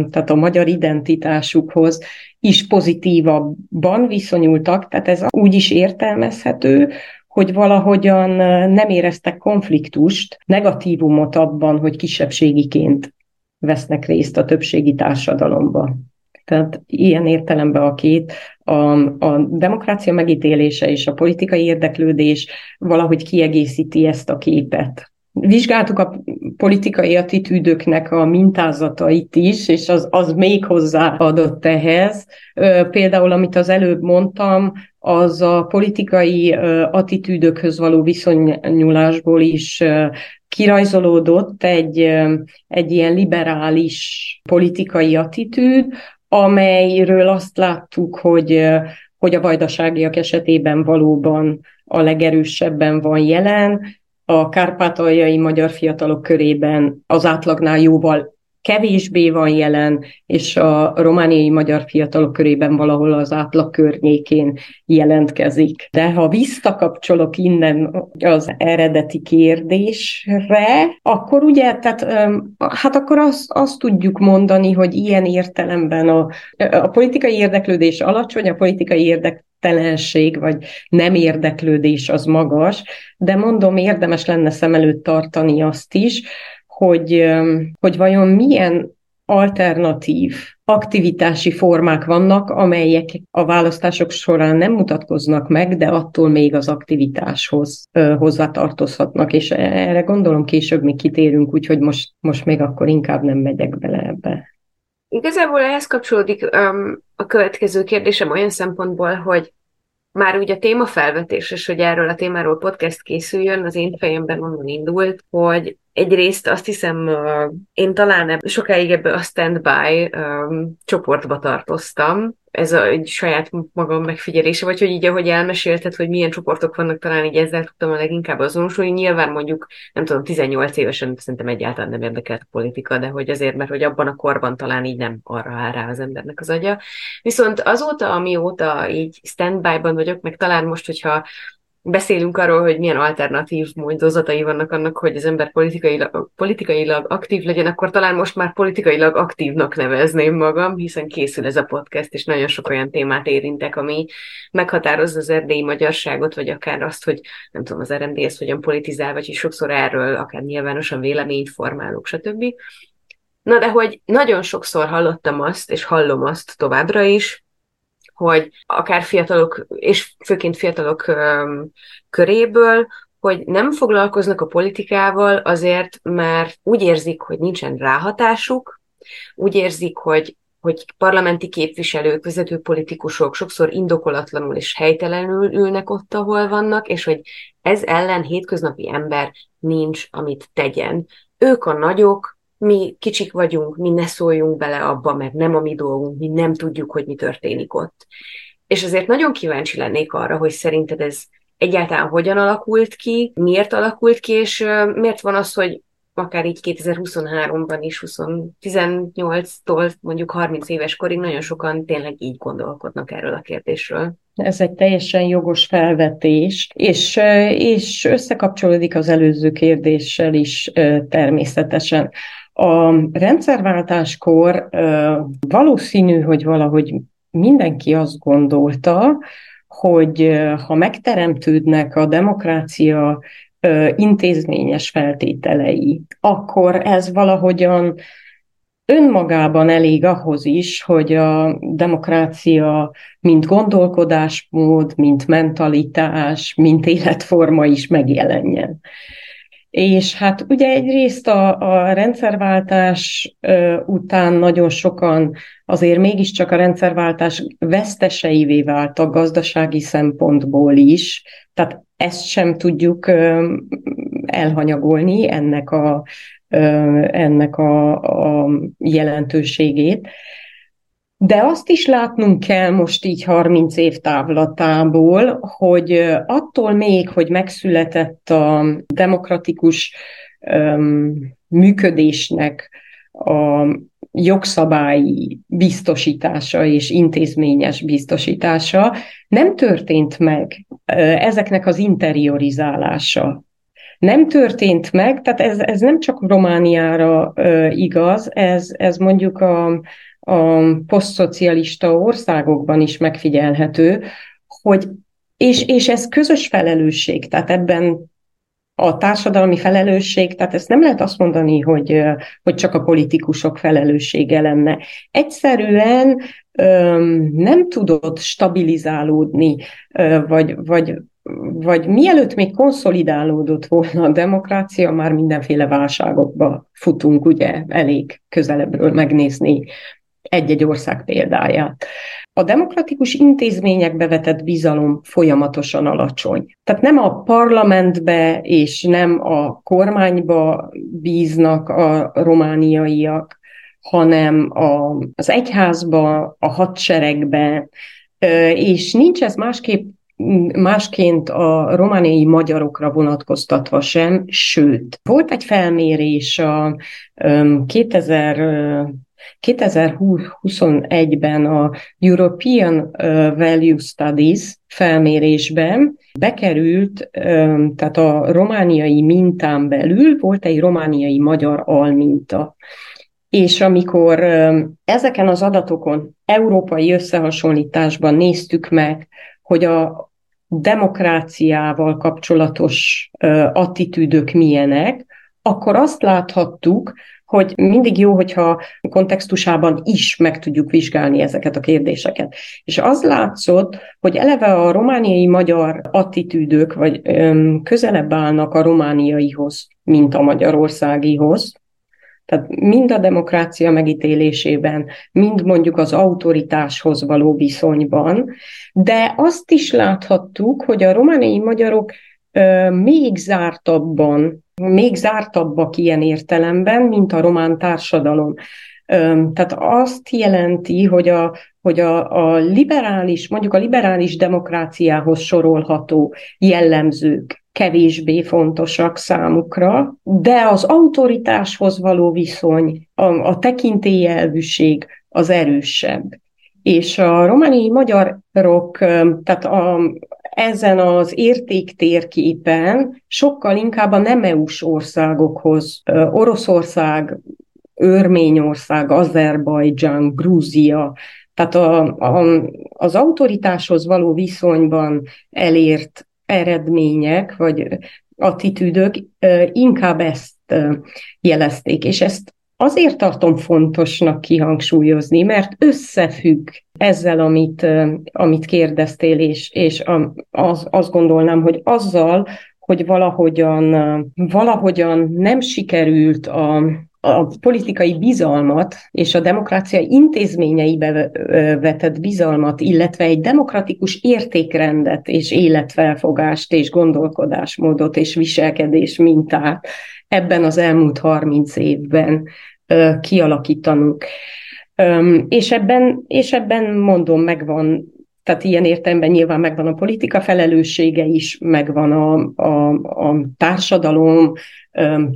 tehát a magyar identitásukhoz is pozitívabban viszonyultak, tehát ez úgy is értelmezhető, hogy valahogyan nem éreztek konfliktust, negatívumot abban, hogy kisebbségiként vesznek részt a többségi társadalomban. Tehát ilyen értelemben a két, a, a demokrácia megítélése és a politikai érdeklődés valahogy kiegészíti ezt a képet. Vizsgáltuk a politikai attitűdöknek a mintázatait is, és az, az még hozzáadott ehhez. Például, amit az előbb mondtam, az a politikai attitűdökhöz való viszonyulásból is kirajzolódott egy, egy ilyen liberális politikai attitűd, amelyről azt láttuk, hogy, hogy a vajdaságiak esetében valóban a legerősebben van jelen, a kárpátaljai magyar fiatalok körében az átlagnál jóval kevésbé van jelen, és a romániai magyar fiatalok körében valahol az átlag környékén jelentkezik. De ha visszakapcsolok innen az eredeti kérdésre, akkor ugye, tehát hát akkor azt, azt tudjuk mondani, hogy ilyen értelemben a, a politikai érdeklődés alacsony, a politikai érdektelenség vagy nem érdeklődés az magas, de mondom, érdemes lenne szem előtt tartani azt is, hogy, hogy vajon milyen alternatív aktivitási formák vannak, amelyek a választások során nem mutatkoznak meg, de attól még az aktivitáshoz ö, hozzátartozhatnak, és erre gondolom később még kitérünk, úgyhogy most, most még akkor inkább nem megyek bele ebbe. Igazából ehhez kapcsolódik um, a következő kérdésem olyan szempontból, hogy már ugye a témafelvetés, és hogy erről a témáról podcast készüljön, az én fejemben onnan indult, hogy egyrészt azt hiszem, én talán sokáig ebbe a standby um, csoportba tartoztam, ez a, egy saját magam megfigyelése, vagy hogy így, ahogy elmesélted, hogy milyen csoportok vannak, talán így ezzel tudtam a leginkább azonosulni. Nyilván mondjuk, nem tudom, 18 évesen szerintem egyáltalán nem érdekelt a politika, de hogy azért, mert hogy abban a korban talán így nem arra áll rá az embernek az agya. Viszont azóta, amióta így standby-ban vagyok, meg talán most, hogyha beszélünk arról, hogy milyen alternatív módozatai vannak annak, hogy az ember politikailag, politikailag aktív legyen, akkor talán most már politikailag aktívnak nevezném magam, hiszen készül ez a podcast, és nagyon sok olyan témát érintek, ami meghatározza az erdélyi magyarságot, vagy akár azt, hogy nem tudom, az RMDS hogyan politizál, vagy sokszor erről akár nyilvánosan véleményt formálok, stb. Na de hogy nagyon sokszor hallottam azt, és hallom azt továbbra is, hogy akár fiatalok, és főként fiatalok köréből, hogy nem foglalkoznak a politikával azért, mert úgy érzik, hogy nincsen ráhatásuk, úgy érzik, hogy hogy parlamenti képviselők, vezető politikusok sokszor indokolatlanul és helytelenül ülnek ott, ahol vannak, és hogy ez ellen hétköznapi ember nincs, amit tegyen. Ők a nagyok, mi kicsik vagyunk, mi ne szóljunk bele abba, mert nem a mi dolgunk, mi nem tudjuk, hogy mi történik ott. És azért nagyon kíváncsi lennék arra, hogy szerinted ez egyáltalán hogyan alakult ki, miért alakult ki, és miért van az, hogy akár így 2023-ban is, 18-tól mondjuk 30 éves korig nagyon sokan tényleg így gondolkodnak erről a kérdésről. Ez egy teljesen jogos felvetés, és, és összekapcsolódik az előző kérdéssel is természetesen. A rendszerváltáskor valószínű, hogy valahogy mindenki azt gondolta, hogy ha megteremtődnek a demokrácia intézményes feltételei, akkor ez valahogyan önmagában elég ahhoz is, hogy a demokrácia mint gondolkodásmód, mint mentalitás, mint életforma is megjelenjen. És hát ugye egyrészt a, a rendszerváltás után nagyon sokan azért mégiscsak a rendszerváltás veszteseivé váltak gazdasági szempontból is, tehát ezt sem tudjuk elhanyagolni, ennek a, ennek a, a jelentőségét. De azt is látnunk kell most így 30 év távlatából, hogy attól még, hogy megszületett a demokratikus um, működésnek a jogszabályi biztosítása és intézményes biztosítása nem történt meg ezeknek az interiorizálása. Nem történt meg, tehát ez, ez nem csak Romániára igaz, ez, ez mondjuk a, a posztszocialista országokban is megfigyelhető, hogy és, és ez közös felelősség, tehát ebben a társadalmi felelősség, tehát ezt nem lehet azt mondani, hogy, hogy csak a politikusok felelőssége lenne. Egyszerűen öm, nem tudott stabilizálódni, vagy, vagy, vagy mielőtt még konszolidálódott volna a demokrácia, már mindenféle válságokba futunk, ugye elég közelebbről megnézni egy-egy ország példáját. A demokratikus intézményekbe vetett bizalom folyamatosan alacsony. Tehát nem a parlamentbe és nem a kormányba bíznak a romániaiak, hanem a, az egyházba, a hadseregbe, és nincs ez másképp másként a romániai magyarokra vonatkoztatva sem, sőt, volt egy felmérés a 2000 2021-ben a European Value Studies felmérésben bekerült, tehát a romániai mintán belül volt egy romániai magyar alminta. És amikor ezeken az adatokon európai összehasonlításban néztük meg, hogy a demokráciával kapcsolatos attitűdök milyenek, akkor azt láthattuk, hogy mindig jó, hogyha kontextusában is meg tudjuk vizsgálni ezeket a kérdéseket. És az látszott, hogy eleve a romániai magyar attitűdök, vagy öm, közelebb állnak a romániaihoz, mint a magyarországihoz. Tehát mind a demokrácia megítélésében, mind mondjuk az autoritáshoz való viszonyban, de azt is láthattuk, hogy a romániai magyarok még zártabban még zártabbak ilyen értelemben, mint a román társadalom. Tehát azt jelenti, hogy a, hogy a, a liberális, mondjuk a liberális demokráciához sorolható jellemzők kevésbé fontosak számukra, de az autoritáshoz való viszony, a, a tekintélyelvűség az erősebb. És a romániai magyarok, tehát a, ezen az értéktérképen sokkal inkább a nem EU-s országokhoz, Oroszország, Örményország, Azerbajdzsán, Grúzia, tehát a, a, az autoritáshoz való viszonyban elért eredmények, vagy attitűdök inkább ezt jelezték, és ezt Azért tartom fontosnak kihangsúlyozni, mert összefügg ezzel, amit, amit kérdeztél, és, és az, azt gondolnám, hogy azzal, hogy valahogyan, valahogyan nem sikerült a, a politikai bizalmat és a demokrácia intézményeibe vetett bizalmat, illetve egy demokratikus értékrendet és életfelfogást és gondolkodásmódot és viselkedés mintát ebben az elmúlt 30 évben kialakítanunk. És ebben, és ebben mondom, megvan tehát ilyen értelemben nyilván megvan a politika felelőssége is, megvan a, a, a társadalom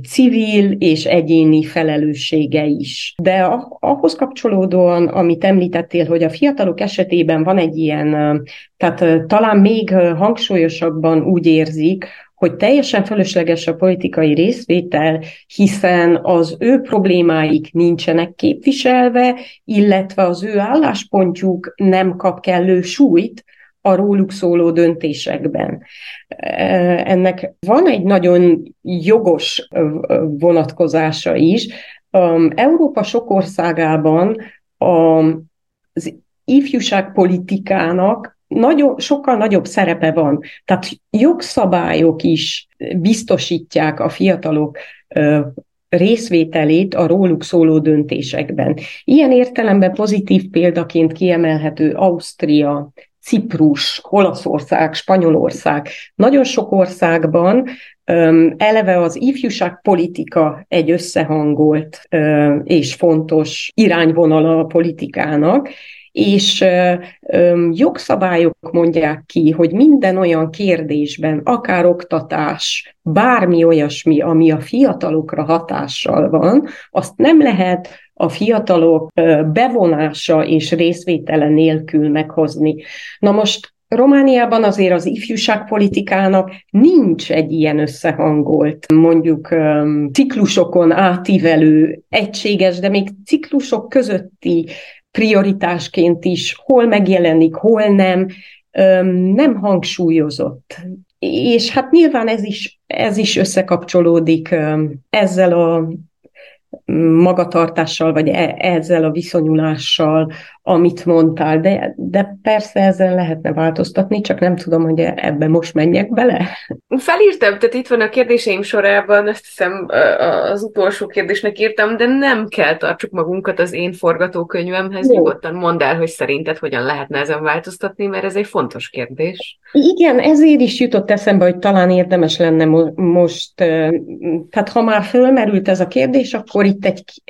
civil és egyéni felelőssége is. De ahhoz kapcsolódóan, amit említettél, hogy a fiatalok esetében van egy ilyen, tehát talán még hangsúlyosabban úgy érzik, hogy teljesen fölösleges a politikai részvétel, hiszen az ő problémáik nincsenek képviselve, illetve az ő álláspontjuk nem kap kellő súlyt a róluk szóló döntésekben. Ennek van egy nagyon jogos vonatkozása is. Európa sok országában az ifjúságpolitikának nagyon, sokkal nagyobb szerepe van. Tehát jogszabályok is biztosítják a fiatalok részvételét a róluk szóló döntésekben. Ilyen értelemben pozitív példaként kiemelhető Ausztria, Ciprus, Olaszország, Spanyolország. Nagyon sok országban eleve az ifjúság politika egy összehangolt és fontos irányvonala a politikának, és jogszabályok mondják ki, hogy minden olyan kérdésben, akár oktatás, bármi olyasmi, ami a fiatalokra hatással van, azt nem lehet a fiatalok bevonása és részvétele nélkül meghozni. Na most Romániában azért az ifjúságpolitikának nincs egy ilyen összehangolt, mondjuk ciklusokon átívelő, egységes, de még ciklusok közötti prioritásként is, hol megjelenik, hol nem, nem hangsúlyozott. És hát nyilván ez is, ez is összekapcsolódik ezzel a magatartással, vagy e, ezzel a viszonyulással, amit mondtál, de, de persze ezzel lehetne változtatni, csak nem tudom, hogy ebbe most menjek bele. Felírtam, tehát itt van a kérdéseim sorában, azt hiszem az utolsó kérdésnek írtam, de nem kell tartsuk magunkat az én forgatókönyvemhez, Jó. nyugodtan mondd el, hogy szerinted hogyan lehetne ezen változtatni, mert ez egy fontos kérdés. Igen, ezért is jutott eszembe, hogy talán érdemes lenne most, tehát ha már fölmerült ez a kérdés, akkor itt egy,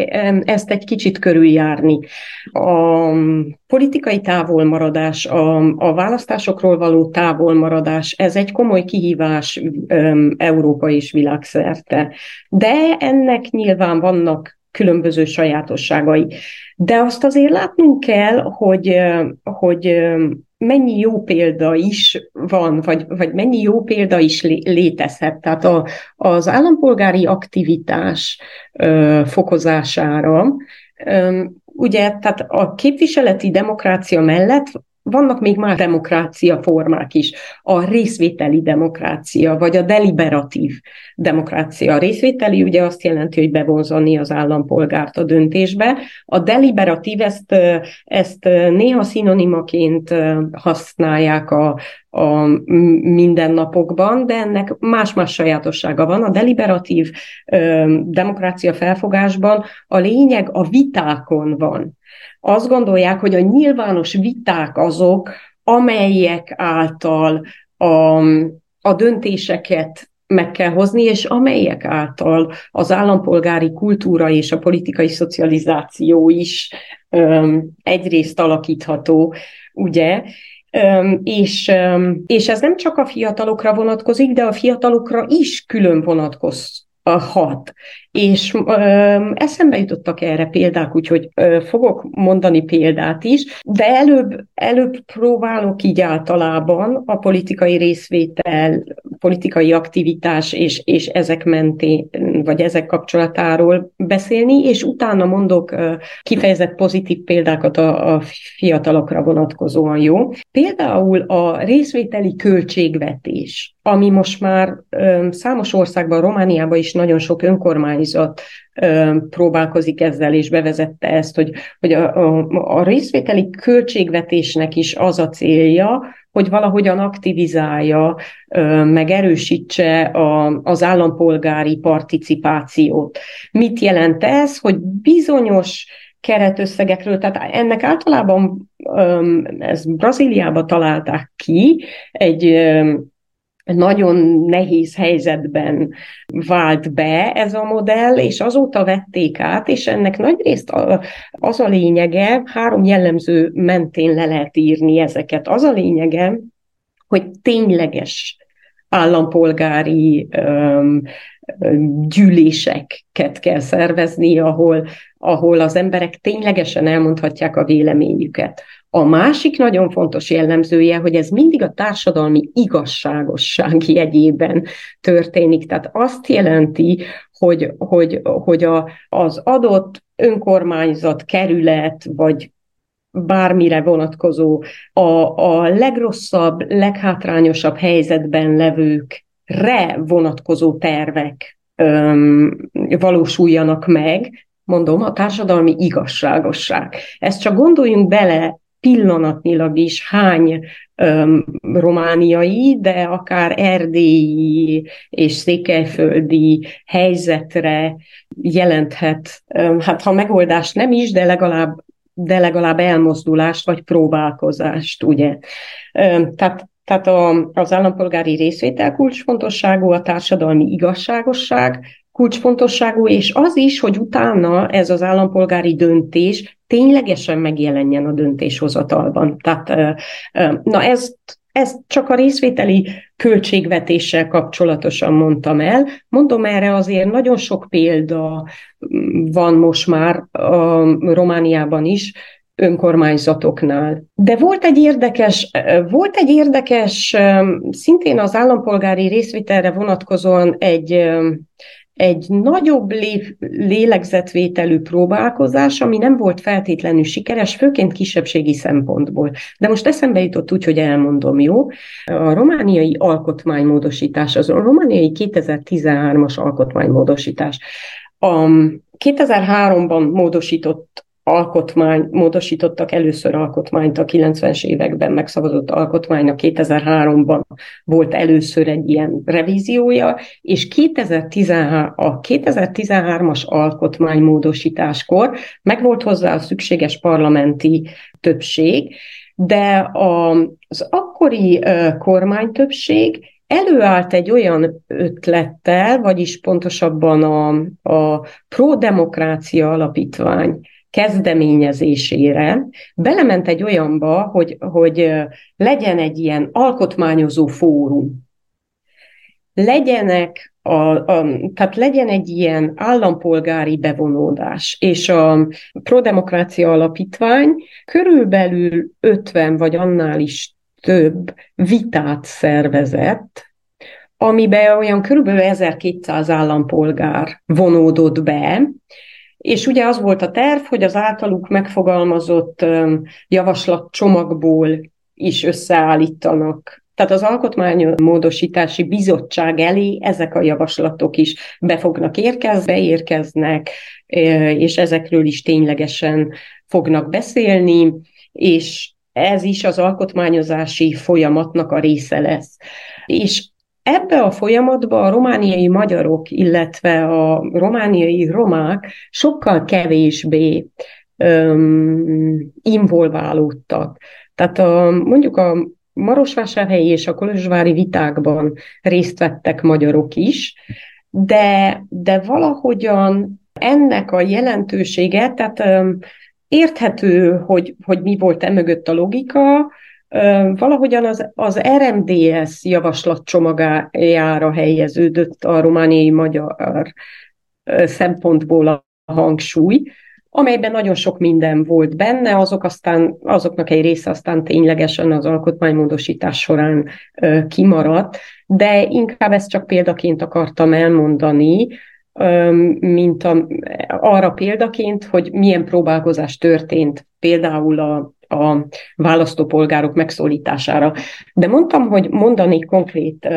ezt egy kicsit körüljárni. A politikai távolmaradás, a, a választásokról való távolmaradás, ez egy komoly kihívás Európa és világszerte. De ennek nyilván vannak különböző sajátosságai. De azt azért látnunk kell, hogy, hogy mennyi jó példa is van, vagy, vagy mennyi jó példa is létezhet. Tehát a, az állampolgári aktivitás ö, fokozására ö, ugye, tehát a képviseleti demokrácia mellett vannak még más demokrácia formák is. A részvételi demokrácia, vagy a deliberatív demokrácia. A részvételi ugye azt jelenti, hogy bevonzani az állampolgárt a döntésbe. A deliberatív ezt, ezt néha szinonimaként használják a, a mindennapokban, de ennek más-más sajátossága van. A deliberatív ö, demokrácia felfogásban a lényeg a vitákon van azt gondolják, hogy a nyilvános viták azok, amelyek által a, a döntéseket meg kell hozni, és amelyek által az állampolgári kultúra és a politikai szocializáció is öm, egyrészt alakítható, ugye, öm, és, öm, és ez nem csak a fiatalokra vonatkozik, de a fiatalokra is külön vonatkoz, hat. És ö, eszembe jutottak erre példák, úgyhogy ö, fogok mondani példát is, de előbb, előbb próbálok így általában a politikai részvétel, politikai aktivitás és, és ezek mentén, vagy ezek kapcsolatáról beszélni, és utána mondok ö, kifejezett pozitív példákat a, a fiatalokra vonatkozóan, jó? Például a részvételi költségvetés, ami most már számos országban, Romániában is nagyon sok önkormányzat próbálkozik ezzel, és bevezette ezt, hogy, hogy a, a, a részvételi költségvetésnek is az a célja, hogy valahogyan aktivizálja, meg erősítse az állampolgári participációt. Mit jelent ez, hogy bizonyos keretösszegekről, tehát ennek általában ez Brazíliába találták ki, egy nagyon nehéz helyzetben vált be ez a modell, és azóta vették át, és ennek nagyrészt az a lényege, három jellemző mentén le lehet írni ezeket. Az a lényege, hogy tényleges állampolgári um, gyűléseket kell szervezni, ahol, ahol az emberek ténylegesen elmondhatják a véleményüket. A másik nagyon fontos jellemzője, hogy ez mindig a társadalmi igazságosság jegyében történik. Tehát azt jelenti, hogy, hogy, hogy a, az adott önkormányzat, kerület, vagy bármire vonatkozó, a, a legrosszabb, leghátrányosabb helyzetben levőkre vonatkozó tervek öm, valósuljanak meg, mondom, a társadalmi igazságosság. Ezt csak gondoljunk bele pillanatnyilag is hány öm, romániai, de akár erdélyi és székelyföldi helyzetre jelenthet, öm, hát ha megoldás nem is, de legalább de legalább elmozdulást vagy próbálkozást, ugye. Tehát, tehát a, az állampolgári részvétel kulcsfontosságú, a társadalmi igazságosság kulcsfontosságú, és az is, hogy utána ez az állampolgári döntés ténylegesen megjelenjen a döntéshozatalban. Tehát, na ezt ezt csak a részvételi költségvetéssel kapcsolatosan mondtam el. Mondom, erre azért nagyon sok példa mm, van most már a Romániában is, önkormányzatoknál. De volt egy érdekes, volt egy érdekes, szintén az állampolgári részvételre vonatkozóan egy egy nagyobb lé- lélegzetvételű próbálkozás, ami nem volt feltétlenül sikeres, főként kisebbségi szempontból. De most eszembe jutott úgy, hogy elmondom, jó? A romániai alkotmánymódosítás, az a romániai 2013-as alkotmánymódosítás. A 2003-ban módosított alkotmány, módosítottak először alkotmányt a 90-es években megszavazott alkotmánynak 2003-ban volt először egy ilyen revíziója, és 2013, a 2013-as alkotmánymódosításkor megvolt hozzá a szükséges parlamenti többség, de az akkori kormánytöbbség előállt egy olyan ötlettel, vagyis pontosabban a, a pro-demokrácia alapítvány kezdeményezésére belement egy olyanba, hogy, hogy legyen egy ilyen alkotmányozó fórum. Legyenek a, a, tehát legyen egy ilyen állampolgári bevonódás, és a Prodemokrácia Alapítvány körülbelül 50 vagy annál is több vitát szervezett, amiben olyan körülbelül 1200 állampolgár vonódott be, és ugye az volt a terv, hogy az általuk megfogalmazott javaslatcsomagból is összeállítanak tehát az Alkotmánymódosítási Bizottság elé ezek a javaslatok is be fognak érkezni, beérkeznek, és ezekről is ténylegesen fognak beszélni, és ez is az alkotmányozási folyamatnak a része lesz. És Ebbe a folyamatba a romániai magyarok, illetve a romániai romák sokkal kevésbé um, involválódtak. Tehát a, mondjuk a Marosvásárhelyi és a Kolozsvári vitákban részt vettek magyarok is, de, de valahogyan ennek a jelentősége, tehát um, érthető, hogy, hogy mi volt e mögött a logika, valahogyan az, az RMDS javaslatcsomagájára helyeződött a romániai magyar szempontból a hangsúly, amelyben nagyon sok minden volt benne, azok aztán, azoknak egy része aztán ténylegesen az alkotmánymódosítás során kimaradt, de inkább ezt csak példaként akartam elmondani, mint a, arra példaként, hogy milyen próbálkozás történt például a a választópolgárok megszólítására. De mondtam, hogy mondani konkrét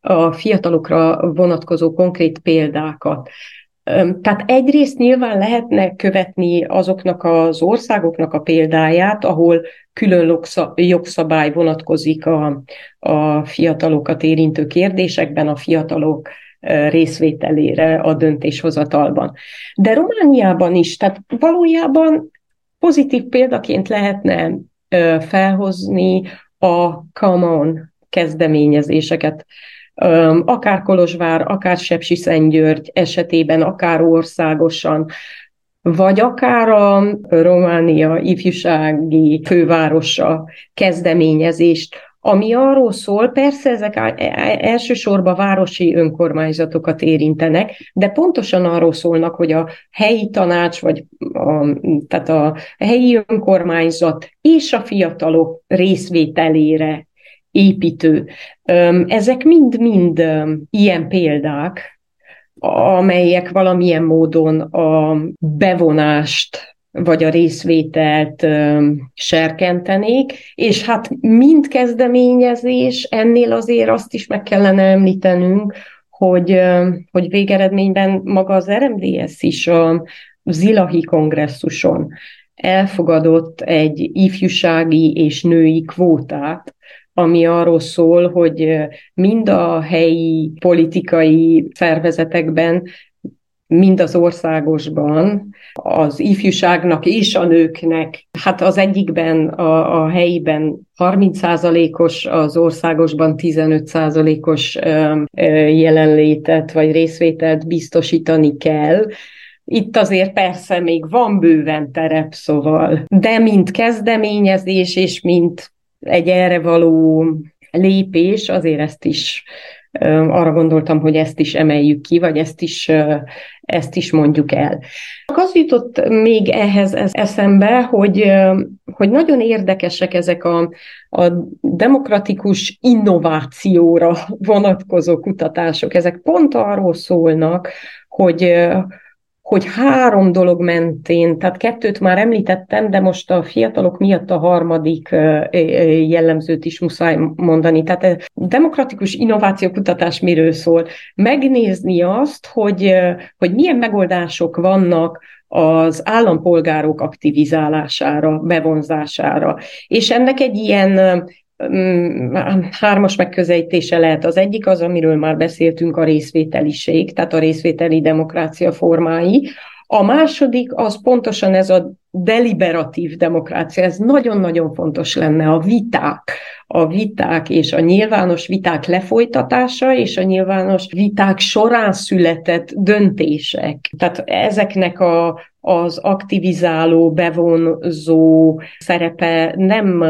a fiatalokra vonatkozó konkrét példákat. Tehát egyrészt nyilván lehetne követni azoknak az országoknak a példáját, ahol külön jogszabály vonatkozik a, a fiatalokat érintő kérdésekben, a fiatalok részvételére a döntéshozatalban. De Romániában is, tehát valójában pozitív példaként lehetne felhozni a Common kezdeményezéseket, akár Kolozsvár, akár Sepsiszentgyörgy esetében, akár országosan, vagy akár a Románia ifjúsági fővárosa kezdeményezést, ami arról szól, persze ezek elsősorban városi önkormányzatokat érintenek, de pontosan arról szólnak, hogy a helyi tanács, vagy a, tehát a helyi önkormányzat és a fiatalok részvételére építő. Ezek mind-mind ilyen példák, amelyek valamilyen módon a bevonást vagy a részvételt serkentenék, és hát mind kezdeményezés, ennél azért azt is meg kellene említenünk, hogy, hogy végeredményben maga az RMDS is a Zilahi kongresszuson elfogadott egy ifjúsági és női kvótát, ami arról szól, hogy mind a helyi politikai szervezetekben, mind az országosban, az ifjúságnak és a nőknek, hát az egyikben, a, a helyiben 30%-os, az országosban 15%-os jelenlétet vagy részvételt biztosítani kell, itt azért persze még van bőven terep, szóval, de mint kezdeményezés és mint egy erre való lépés, azért ezt is arra gondoltam, hogy ezt is emeljük ki, vagy ezt is, ezt is mondjuk el. Az jutott még ehhez eszembe, hogy, hogy nagyon érdekesek ezek a, a demokratikus innovációra vonatkozó kutatások. Ezek pont arról szólnak, hogy, hogy három dolog mentén, tehát kettőt már említettem, de most a fiatalok miatt a harmadik jellemzőt is muszáj mondani. Tehát a demokratikus innovációkutatás miről szól? Megnézni azt, hogy, hogy milyen megoldások vannak az állampolgárok aktivizálására, bevonzására. És ennek egy ilyen hármas megközelítése lehet. Az egyik az, amiről már beszéltünk, a részvételiség, tehát a részvételi demokrácia formái. A második az pontosan ez a deliberatív demokrácia, ez nagyon-nagyon fontos lenne, a viták, a viták és a nyilvános viták lefolytatása, és a nyilvános viták során született döntések. Tehát ezeknek a, az aktivizáló, bevonzó szerepe nem,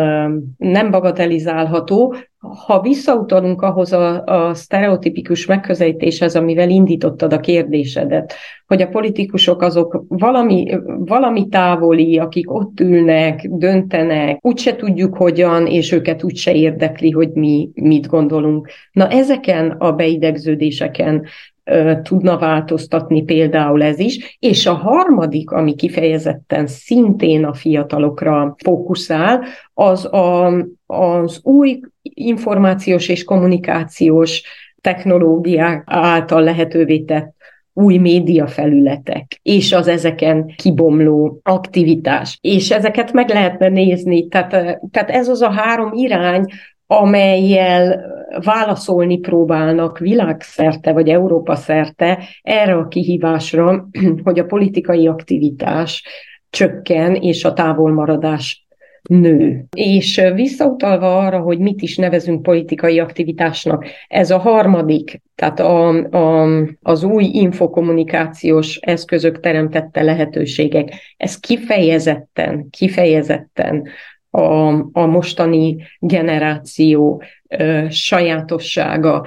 nem bagatelizálható, ha visszautalunk ahhoz a, a sztereotipikus megközelítéshez, amivel indítottad a kérdésedet, hogy a politikusok azok valami, valami távoli, akik ott ülnek, döntenek, úgyse tudjuk hogyan, és őket úgyse érdekli, hogy mi mit gondolunk. Na ezeken a beidegződéseken tudna változtatni például ez is. És a harmadik, ami kifejezetten szintén a fiatalokra fókuszál, az a, az új információs és kommunikációs technológiák által lehetővé tett új média felületek, és az ezeken kibomló aktivitás. És ezeket meg lehetne nézni. Tehát, tehát ez az a három irány, amelyel válaszolni próbálnak világszerte vagy Európa szerte erre a kihívásra, (clears throat) hogy a politikai aktivitás csökken, és a távolmaradás nő. És visszautalva arra, hogy mit is nevezünk politikai aktivitásnak, ez a harmadik, tehát a, a, az új infokommunikációs eszközök teremtette lehetőségek, ez kifejezetten, kifejezetten a, a mostani generáció ö, sajátossága.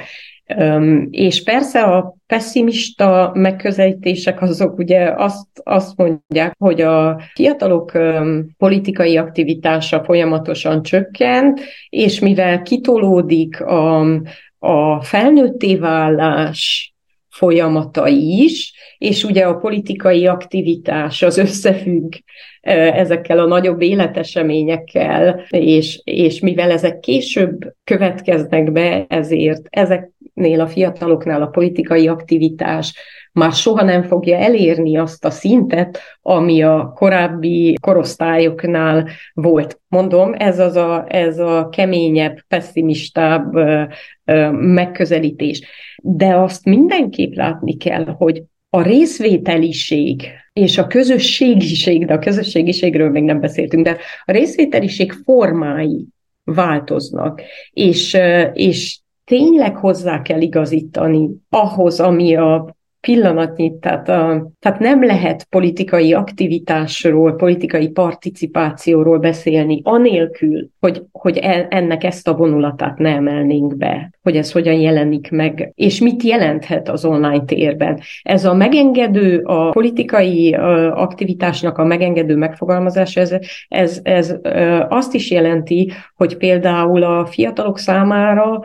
Öm, és persze a pessimista megközelítések azok ugye azt, azt mondják, hogy a fiatalok öm, politikai aktivitása folyamatosan csökkent, és mivel kitolódik a, a felnőtté válás folyamata is, és ugye a politikai aktivitás az összefügg ezekkel a nagyobb életeseményekkel, és, és mivel ezek később következnek be, ezért ezeknél a fiataloknál a politikai aktivitás már soha nem fogja elérni azt a szintet, ami a korábbi korosztályoknál volt. Mondom, ez az a, ez a keményebb, pessimistább megközelítés. De azt mindenképp látni kell, hogy a részvételiség és a közösségiség, de a közösségiségről még nem beszéltünk, de a részvételiség formái változnak, és, és tényleg hozzá kell igazítani ahhoz, ami a pillanatnyi, tehát, a, tehát nem lehet politikai aktivitásról, politikai participációról beszélni, anélkül, hogy, hogy ennek ezt a vonulatát ne emelnénk be, hogy ez hogyan jelenik meg, és mit jelenthet az online térben. Ez a megengedő, a politikai aktivitásnak a megengedő megfogalmazása, ez, ez, ez azt is jelenti, hogy például a fiatalok számára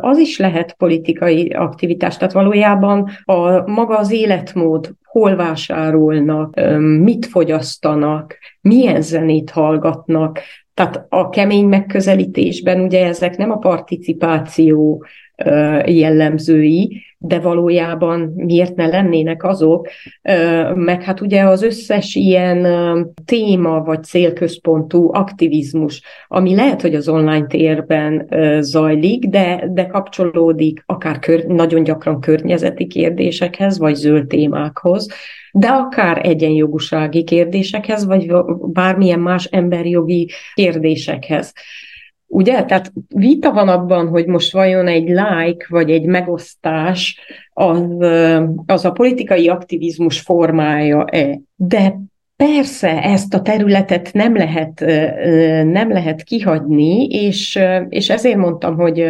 az is lehet politikai aktivitás, tehát valójában a maga az életmód, hol vásárolnak, mit fogyasztanak, milyen zenét hallgatnak. Tehát a kemény megközelítésben ugye ezek nem a participáció jellemzői, de valójában miért ne lennének azok, meg hát ugye az összes ilyen téma vagy célközpontú aktivizmus, ami lehet, hogy az online térben zajlik, de, de kapcsolódik akár kör, nagyon gyakran környezeti kérdésekhez, vagy zöld témákhoz, de akár egyenjogúsági kérdésekhez, vagy bármilyen más emberjogi kérdésekhez. Ugye? Tehát vita van abban, hogy most vajon egy like vagy egy megosztás az, az a politikai aktivizmus formája-e. De persze ezt a területet nem lehet, nem lehet kihagyni, és, és ezért mondtam, hogy,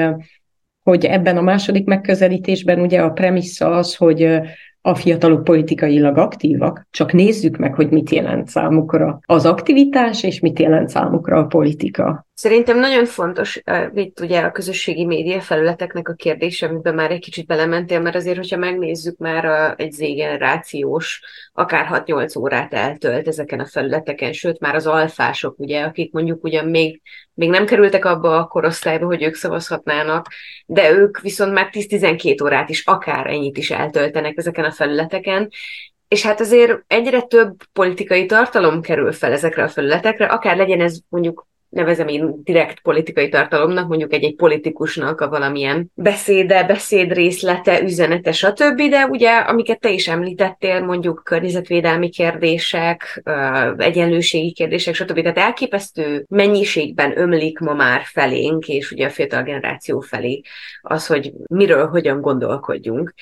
hogy ebben a második megközelítésben ugye a premissza az, hogy a fiatalok politikailag aktívak, csak nézzük meg, hogy mit jelent számukra az aktivitás, és mit jelent számukra a politika. Szerintem nagyon fontos itt ugye a közösségi média felületeknek a kérdése, amiben már egy kicsit belementél, mert azért, hogyha megnézzük már a, egy z-generációs, akár 6-8 órát eltölt ezeken a felületeken, sőt már az alfások, ugye, akik mondjuk ugyan még, még nem kerültek abba a korosztályba, hogy ők szavazhatnának, de ők viszont már 10-12 órát is, akár ennyit is eltöltenek ezeken a felületeken, és hát azért egyre több politikai tartalom kerül fel ezekre a felületekre, akár legyen ez mondjuk nevezem én direkt politikai tartalomnak, mondjuk egy-egy politikusnak a valamilyen beszéde, beszédrészlete, üzenete, stb., de ugye, amiket te is említettél, mondjuk környezetvédelmi kérdések, egyenlőségi kérdések, stb., tehát elképesztő mennyiségben ömlik ma már felénk, és ugye a fiatal generáció felé az, hogy miről, hogyan gondolkodjunk.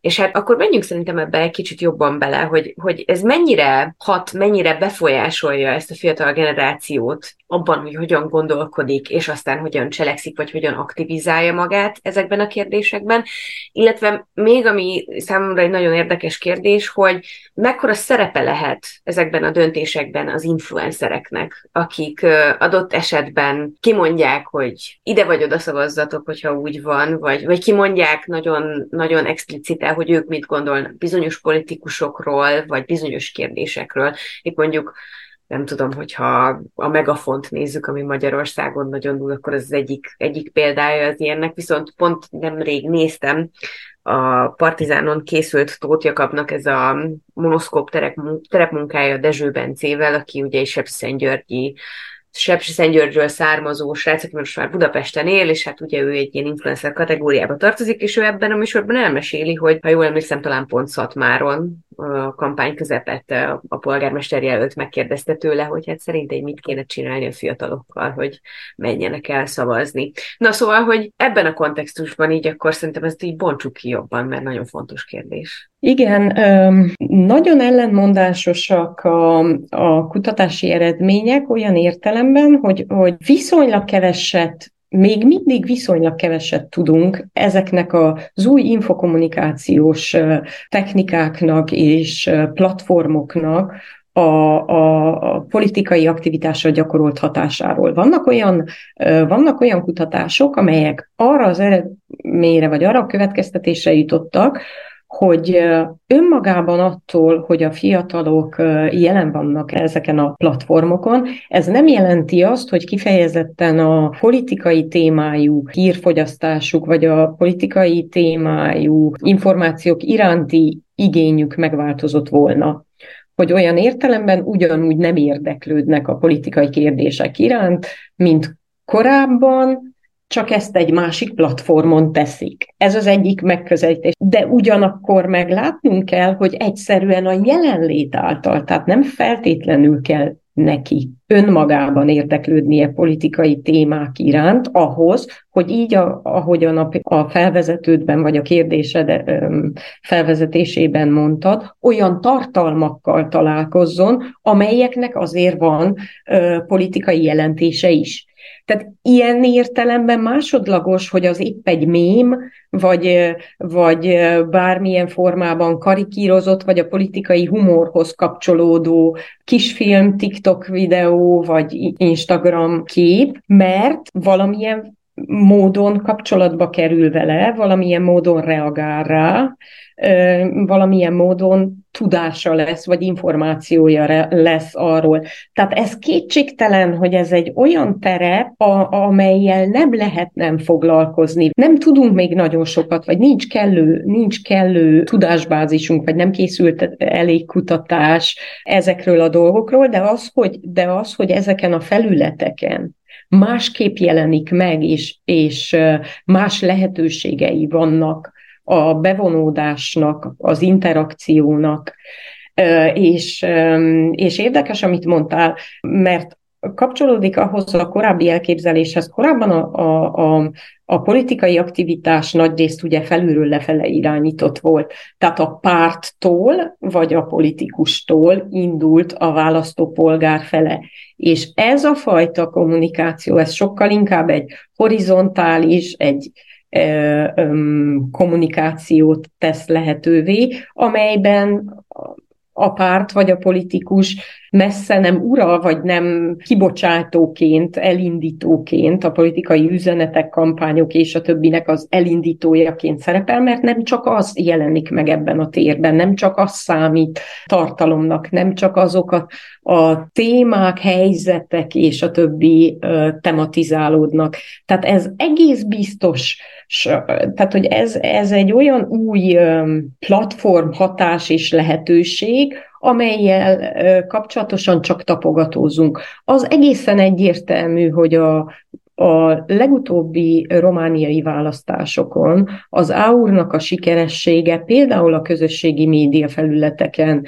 És hát akkor menjünk szerintem ebbe egy kicsit jobban bele, hogy, hogy ez mennyire hat, mennyire befolyásolja ezt a fiatal generációt abban, hogy hogyan gondolkodik, és aztán hogyan cselekszik, vagy hogyan aktivizálja magát ezekben a kérdésekben. Illetve még ami számomra egy nagyon érdekes kérdés, hogy mekkora szerepe lehet ezekben a döntésekben az influencereknek, akik adott esetben kimondják, hogy ide vagy oda szavazzatok, hogyha úgy van, vagy, vagy kimondják nagyon, nagyon explicite, hogy ők mit gondolnak bizonyos politikusokról, vagy bizonyos kérdésekről. Itt mondjuk nem tudom, hogyha a megafont nézzük, ami Magyarországon nagyon túl, akkor az, az egyik, egyik példája az ilyennek, viszont pont nemrég néztem, a Partizánon készült Tóth Jakabnak ez a monoszkóp terepmunkája Dezső Bencével, aki ugye is Györgyi Sepsiszentgyörgyről származó srác, aki most már Budapesten él, és hát ugye ő egy ilyen influencer kategóriába tartozik, és ő ebben a műsorban elmeséli, hogy ha jól emlékszem, talán pont Szatmáron kampány közepette a polgármester jelölt megkérdezte tőle, hogy hát szerintem mit kéne csinálni a fiatalokkal, hogy menjenek el szavazni. Na szóval, hogy ebben a kontextusban így akkor szerintem ezt így bontsuk ki jobban, mert nagyon fontos kérdés. Igen, nagyon ellentmondásosak a, a kutatási eredmények olyan értelemben, hogy, hogy viszonylag keveset még mindig viszonylag keveset tudunk ezeknek az új infokommunikációs technikáknak és platformoknak a, a, politikai aktivitásra gyakorolt hatásáról. Vannak olyan, vannak olyan kutatások, amelyek arra az eredményre, vagy arra a következtetésre jutottak, hogy önmagában attól, hogy a fiatalok jelen vannak ezeken a platformokon, ez nem jelenti azt, hogy kifejezetten a politikai témájú hírfogyasztásuk, vagy a politikai témájú információk iránti igényük megváltozott volna. Hogy olyan értelemben ugyanúgy nem érdeklődnek a politikai kérdések iránt, mint korábban, csak ezt egy másik platformon teszik. Ez az egyik megközelítés. De ugyanakkor meglátnunk kell, hogy egyszerűen a jelenlét által, tehát nem feltétlenül kell neki önmagában érdeklődnie politikai témák iránt, ahhoz, hogy így, a, ahogyan a, a felvezetődben vagy a kérdésed felvezetésében mondtad, olyan tartalmakkal találkozzon, amelyeknek azért van ö, politikai jelentése is. Tehát ilyen értelemben másodlagos, hogy az épp egy mém, vagy, vagy bármilyen formában karikírozott, vagy a politikai humorhoz kapcsolódó kisfilm, TikTok videó, vagy Instagram kép, mert valamilyen módon kapcsolatba kerül vele, valamilyen módon reagál rá, valamilyen módon tudása lesz, vagy információja lesz arról. Tehát ez kétségtelen, hogy ez egy olyan terep, a, amelyel nem lehet nem foglalkozni. Nem tudunk még nagyon sokat, vagy nincs kellő, nincs kellő tudásbázisunk, vagy nem készült elég kutatás ezekről a dolgokról, de az, hogy, de az, hogy ezeken a felületeken másképp jelenik meg, és, és más lehetőségei vannak a bevonódásnak, az interakciónak, és, és érdekes, amit mondtál, mert kapcsolódik ahhoz a korábbi elképzeléshez. Korábban a, a, a, a politikai aktivitás nagyrészt ugye felülről lefele irányított volt. Tehát a párttól vagy a politikustól indult a választópolgár fele. És ez a fajta kommunikáció, ez sokkal inkább egy horizontális, egy, kommunikációt tesz lehetővé, amelyben a párt vagy a politikus messze nem ura, vagy nem kibocsátóként, elindítóként, a politikai üzenetek, kampányok és a többinek az elindítójaként szerepel, mert nem csak az jelenik meg ebben a térben, nem csak az számít tartalomnak, nem csak azok a, a témák, helyzetek és a többi uh, tematizálódnak. Tehát ez egész biztos, tehát, hogy ez, ez egy olyan új platform, hatás és lehetőség, amelyel kapcsolatosan csak tapogatózunk. Az egészen egyértelmű, hogy a, a legutóbbi romániai választásokon az AUR-nak a sikeressége például a közösségi média felületeken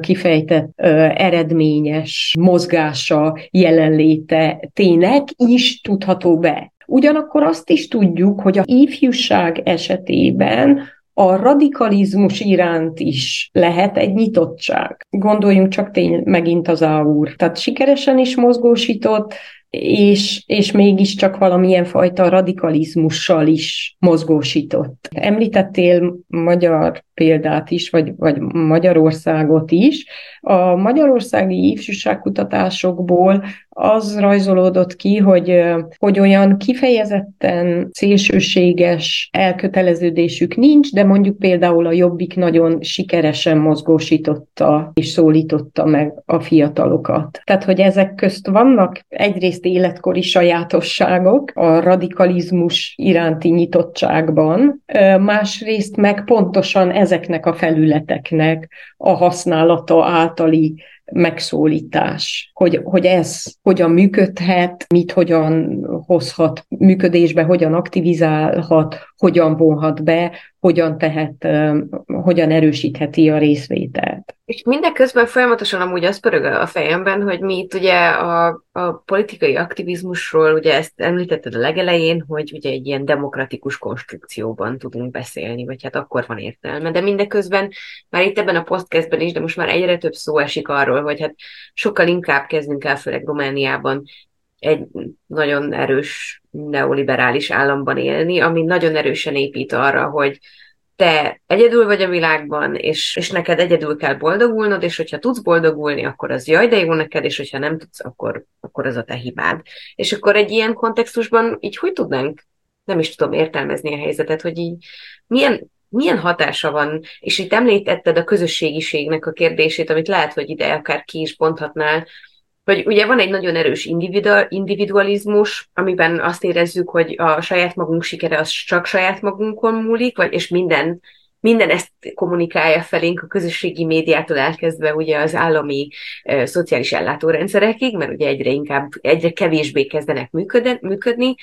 kifejtett eredményes mozgása, jelenléte tényleg is tudható be. Ugyanakkor azt is tudjuk, hogy a ifjúság esetében a radikalizmus iránt is lehet egy nyitottság. Gondoljunk csak tény megint az AUR. Tehát sikeresen is mozgósított, és, és mégiscsak valamilyen fajta radikalizmussal is mozgósított. Említettél magyar példát is, vagy, vagy Magyarországot is. A magyarországi ifjúságkutatásokból az rajzolódott ki, hogy, hogy olyan kifejezetten szélsőséges elköteleződésük nincs, de mondjuk például a Jobbik nagyon sikeresen mozgósította és szólította meg a fiatalokat. Tehát, hogy ezek közt vannak egyrészt életkori sajátosságok a radikalizmus iránti nyitottságban, másrészt meg pontosan ezeknek a felületeknek a használata általi megszólítás, hogy, hogy ez hogyan működhet, mit hogyan hozhat működésbe, hogyan aktivizálhat, hogyan vonhat be, hogyan tehet, hogyan erősítheti a részvételt. És mindeközben folyamatosan amúgy az pörög a fejemben, hogy mi itt ugye a, a politikai aktivizmusról, ugye ezt említetted a legelején, hogy ugye egy ilyen demokratikus konstrukcióban tudunk beszélni, vagy hát akkor van értelme, de mindeközben már itt ebben a podcastben is, de most már egyre több szó esik arról, hogy hát sokkal inkább kezdünk el, főleg Romániában egy nagyon erős neoliberális államban élni, ami nagyon erősen épít arra, hogy te egyedül vagy a világban, és, és neked egyedül kell boldogulnod, és hogyha tudsz boldogulni, akkor az jaj, de jó neked, és hogyha nem tudsz, akkor, akkor az a te hibád. És akkor egy ilyen kontextusban így hogy tudnánk, nem is tudom értelmezni a helyzetet, hogy így milyen, milyen hatása van, és itt említetted a közösségiségnek a kérdését, amit lehet, hogy ide akár ki is ponthatnál, hogy ugye van egy nagyon erős individualizmus, amiben azt érezzük, hogy a saját magunk sikere az csak saját magunkon múlik, vagy, és minden minden ezt kommunikálja felénk a közösségi médiától elkezdve ugye az állami e, szociális ellátórendszerekig, mert ugye egyre inkább, egyre kevésbé kezdenek működni,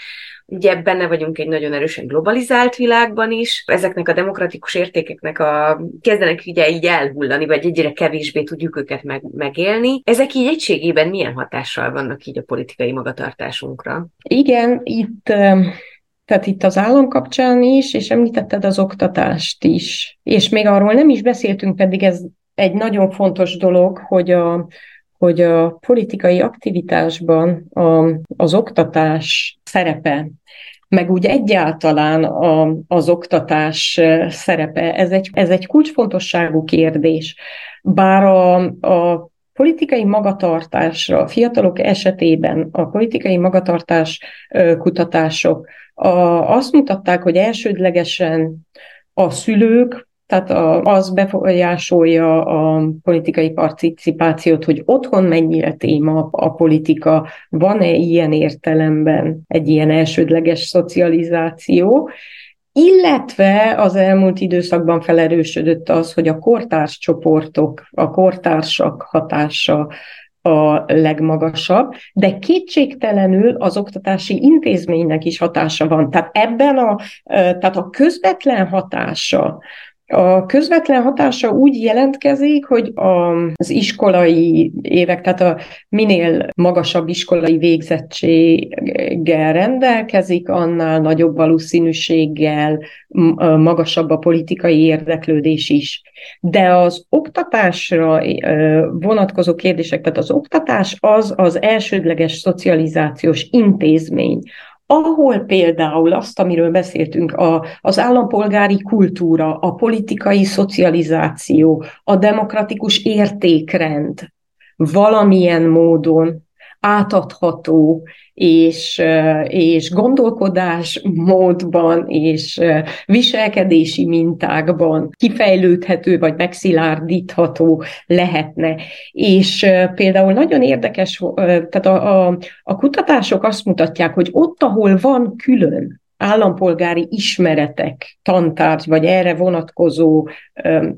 Ugye benne vagyunk egy nagyon erősen globalizált világban is. Ezeknek a demokratikus értékeknek a kezdenek ugye így elhullani, vagy egyre kevésbé tudjuk őket meg, megélni. Ezek így egységében milyen hatással vannak így a politikai magatartásunkra? Igen, itt tehát itt az állam kapcsán is, és említetted az oktatást is. És még arról nem is beszéltünk, pedig ez egy nagyon fontos dolog, hogy a, hogy a politikai aktivitásban a, az oktatás szerepe, meg úgy egyáltalán a, az oktatás szerepe, ez egy, ez egy kulcsfontosságú kérdés. Bár a, a politikai magatartásra, a fiatalok esetében a politikai magatartás kutatások azt mutatták, hogy elsődlegesen a szülők, tehát az befolyásolja a politikai participációt, hogy otthon mennyire téma a politika, van-e ilyen értelemben egy ilyen elsődleges szocializáció, illetve az elmúlt időszakban felerősödött az, hogy a kortárs csoportok, a kortársak hatása a legmagasabb, de kétségtelenül az oktatási intézménynek is hatása van. Tehát ebben a, tehát a közvetlen hatása a közvetlen hatása úgy jelentkezik, hogy az iskolai évek, tehát a minél magasabb iskolai végzettséggel rendelkezik, annál nagyobb valószínűséggel magasabb a politikai érdeklődés is. De az oktatásra vonatkozó kérdések, tehát az oktatás az az elsődleges szocializációs intézmény, ahol például azt, amiről beszéltünk, a, az állampolgári kultúra, a politikai szocializáció, a demokratikus értékrend valamilyen módon átadható, és, és gondolkodás módban, és viselkedési mintákban kifejlődhető, vagy megszilárdítható lehetne. És például nagyon érdekes, tehát a, a, a kutatások azt mutatják, hogy ott, ahol van külön állampolgári ismeretek, tantárgy, vagy erre vonatkozó,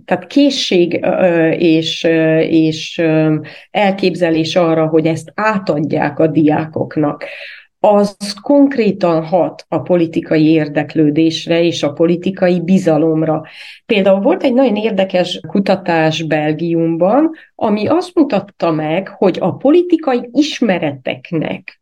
tehát készség és, és elképzelés arra, hogy ezt átadják a diákoknak, az konkrétan hat a politikai érdeklődésre és a politikai bizalomra. Például volt egy nagyon érdekes kutatás Belgiumban, ami azt mutatta meg, hogy a politikai ismereteknek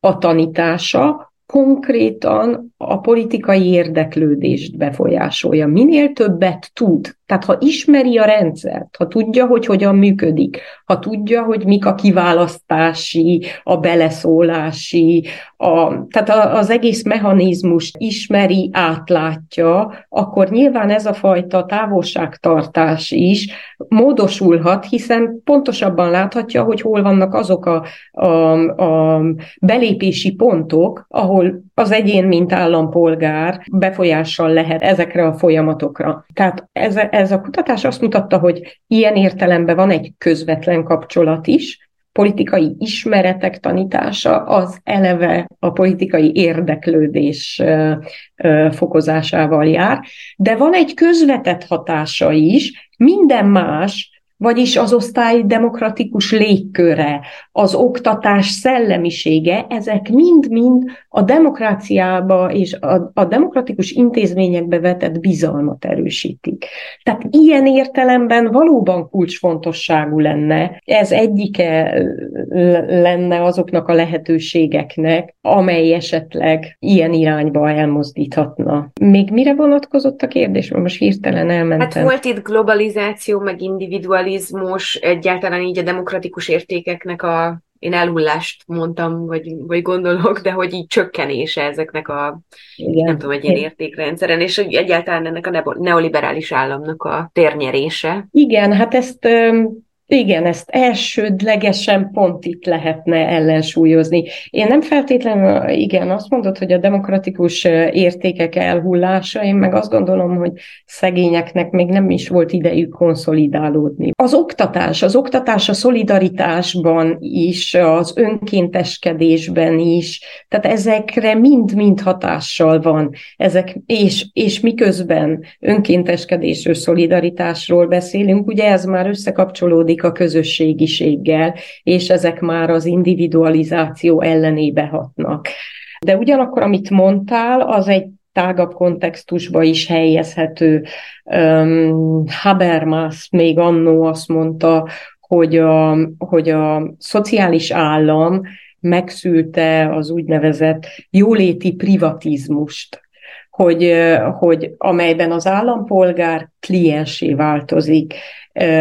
a tanítása konkrétan a politikai érdeklődést befolyásolja. Minél többet tud, tehát ha ismeri a rendszert, ha tudja, hogy hogyan működik, ha tudja, hogy mik a kiválasztási, a beleszólási, a, tehát az egész mechanizmus ismeri, átlátja, akkor nyilván ez a fajta távolságtartás is módosulhat, hiszen pontosabban láthatja, hogy hol vannak azok a, a, a belépési pontok, ahol az egyén, mint állampolgár befolyással lehet ezekre a folyamatokra. Tehát ez, ez a kutatás azt mutatta, hogy ilyen értelemben van egy közvetlen kapcsolat is, politikai ismeretek tanítása az eleve a politikai érdeklődés fokozásával jár, de van egy közvetett hatása is, minden más vagyis az osztály demokratikus légköre, az oktatás szellemisége, ezek mind-mind a demokráciába és a, a demokratikus intézményekbe vetett bizalmat erősítik. Tehát ilyen értelemben valóban kulcsfontosságú lenne, ez egyike lenne azoknak a lehetőségeknek, amely esetleg ilyen irányba elmozdíthatna. Még mire vonatkozott a kérdés? Most hirtelen elmentem. Hát volt itt globalizáció, meg individuális liberalizmus, egyáltalán így a demokratikus értékeknek a, én elhullást mondtam, vagy, vagy gondolok, de hogy így csökkenése ezeknek a, Igen. nem tudom, egy ilyen értékrendszeren, és hogy egyáltalán ennek a neoliberális államnak a térnyerése. Igen, hát ezt igen, ezt elsődlegesen pont itt lehetne ellensúlyozni. Én nem feltétlenül, igen, azt mondod, hogy a demokratikus értékek elhullása, én meg azt gondolom, hogy szegényeknek még nem is volt idejük konszolidálódni. Az oktatás, az oktatás a szolidaritásban is, az önkénteskedésben is, tehát ezekre mind-mind hatással van. Ezek, és, és miközben önkénteskedésről, szolidaritásról beszélünk, ugye ez már összekapcsolódik a közösségiséggel, és ezek már az individualizáció ellenébe hatnak. De ugyanakkor, amit mondtál, az egy tágabb kontextusba is helyezhető. Um, Habermas még annó azt mondta, hogy a, hogy a szociális állam megszülte az úgynevezett jóléti privatizmust, hogy, hogy amelyben az állampolgár kliensé változik,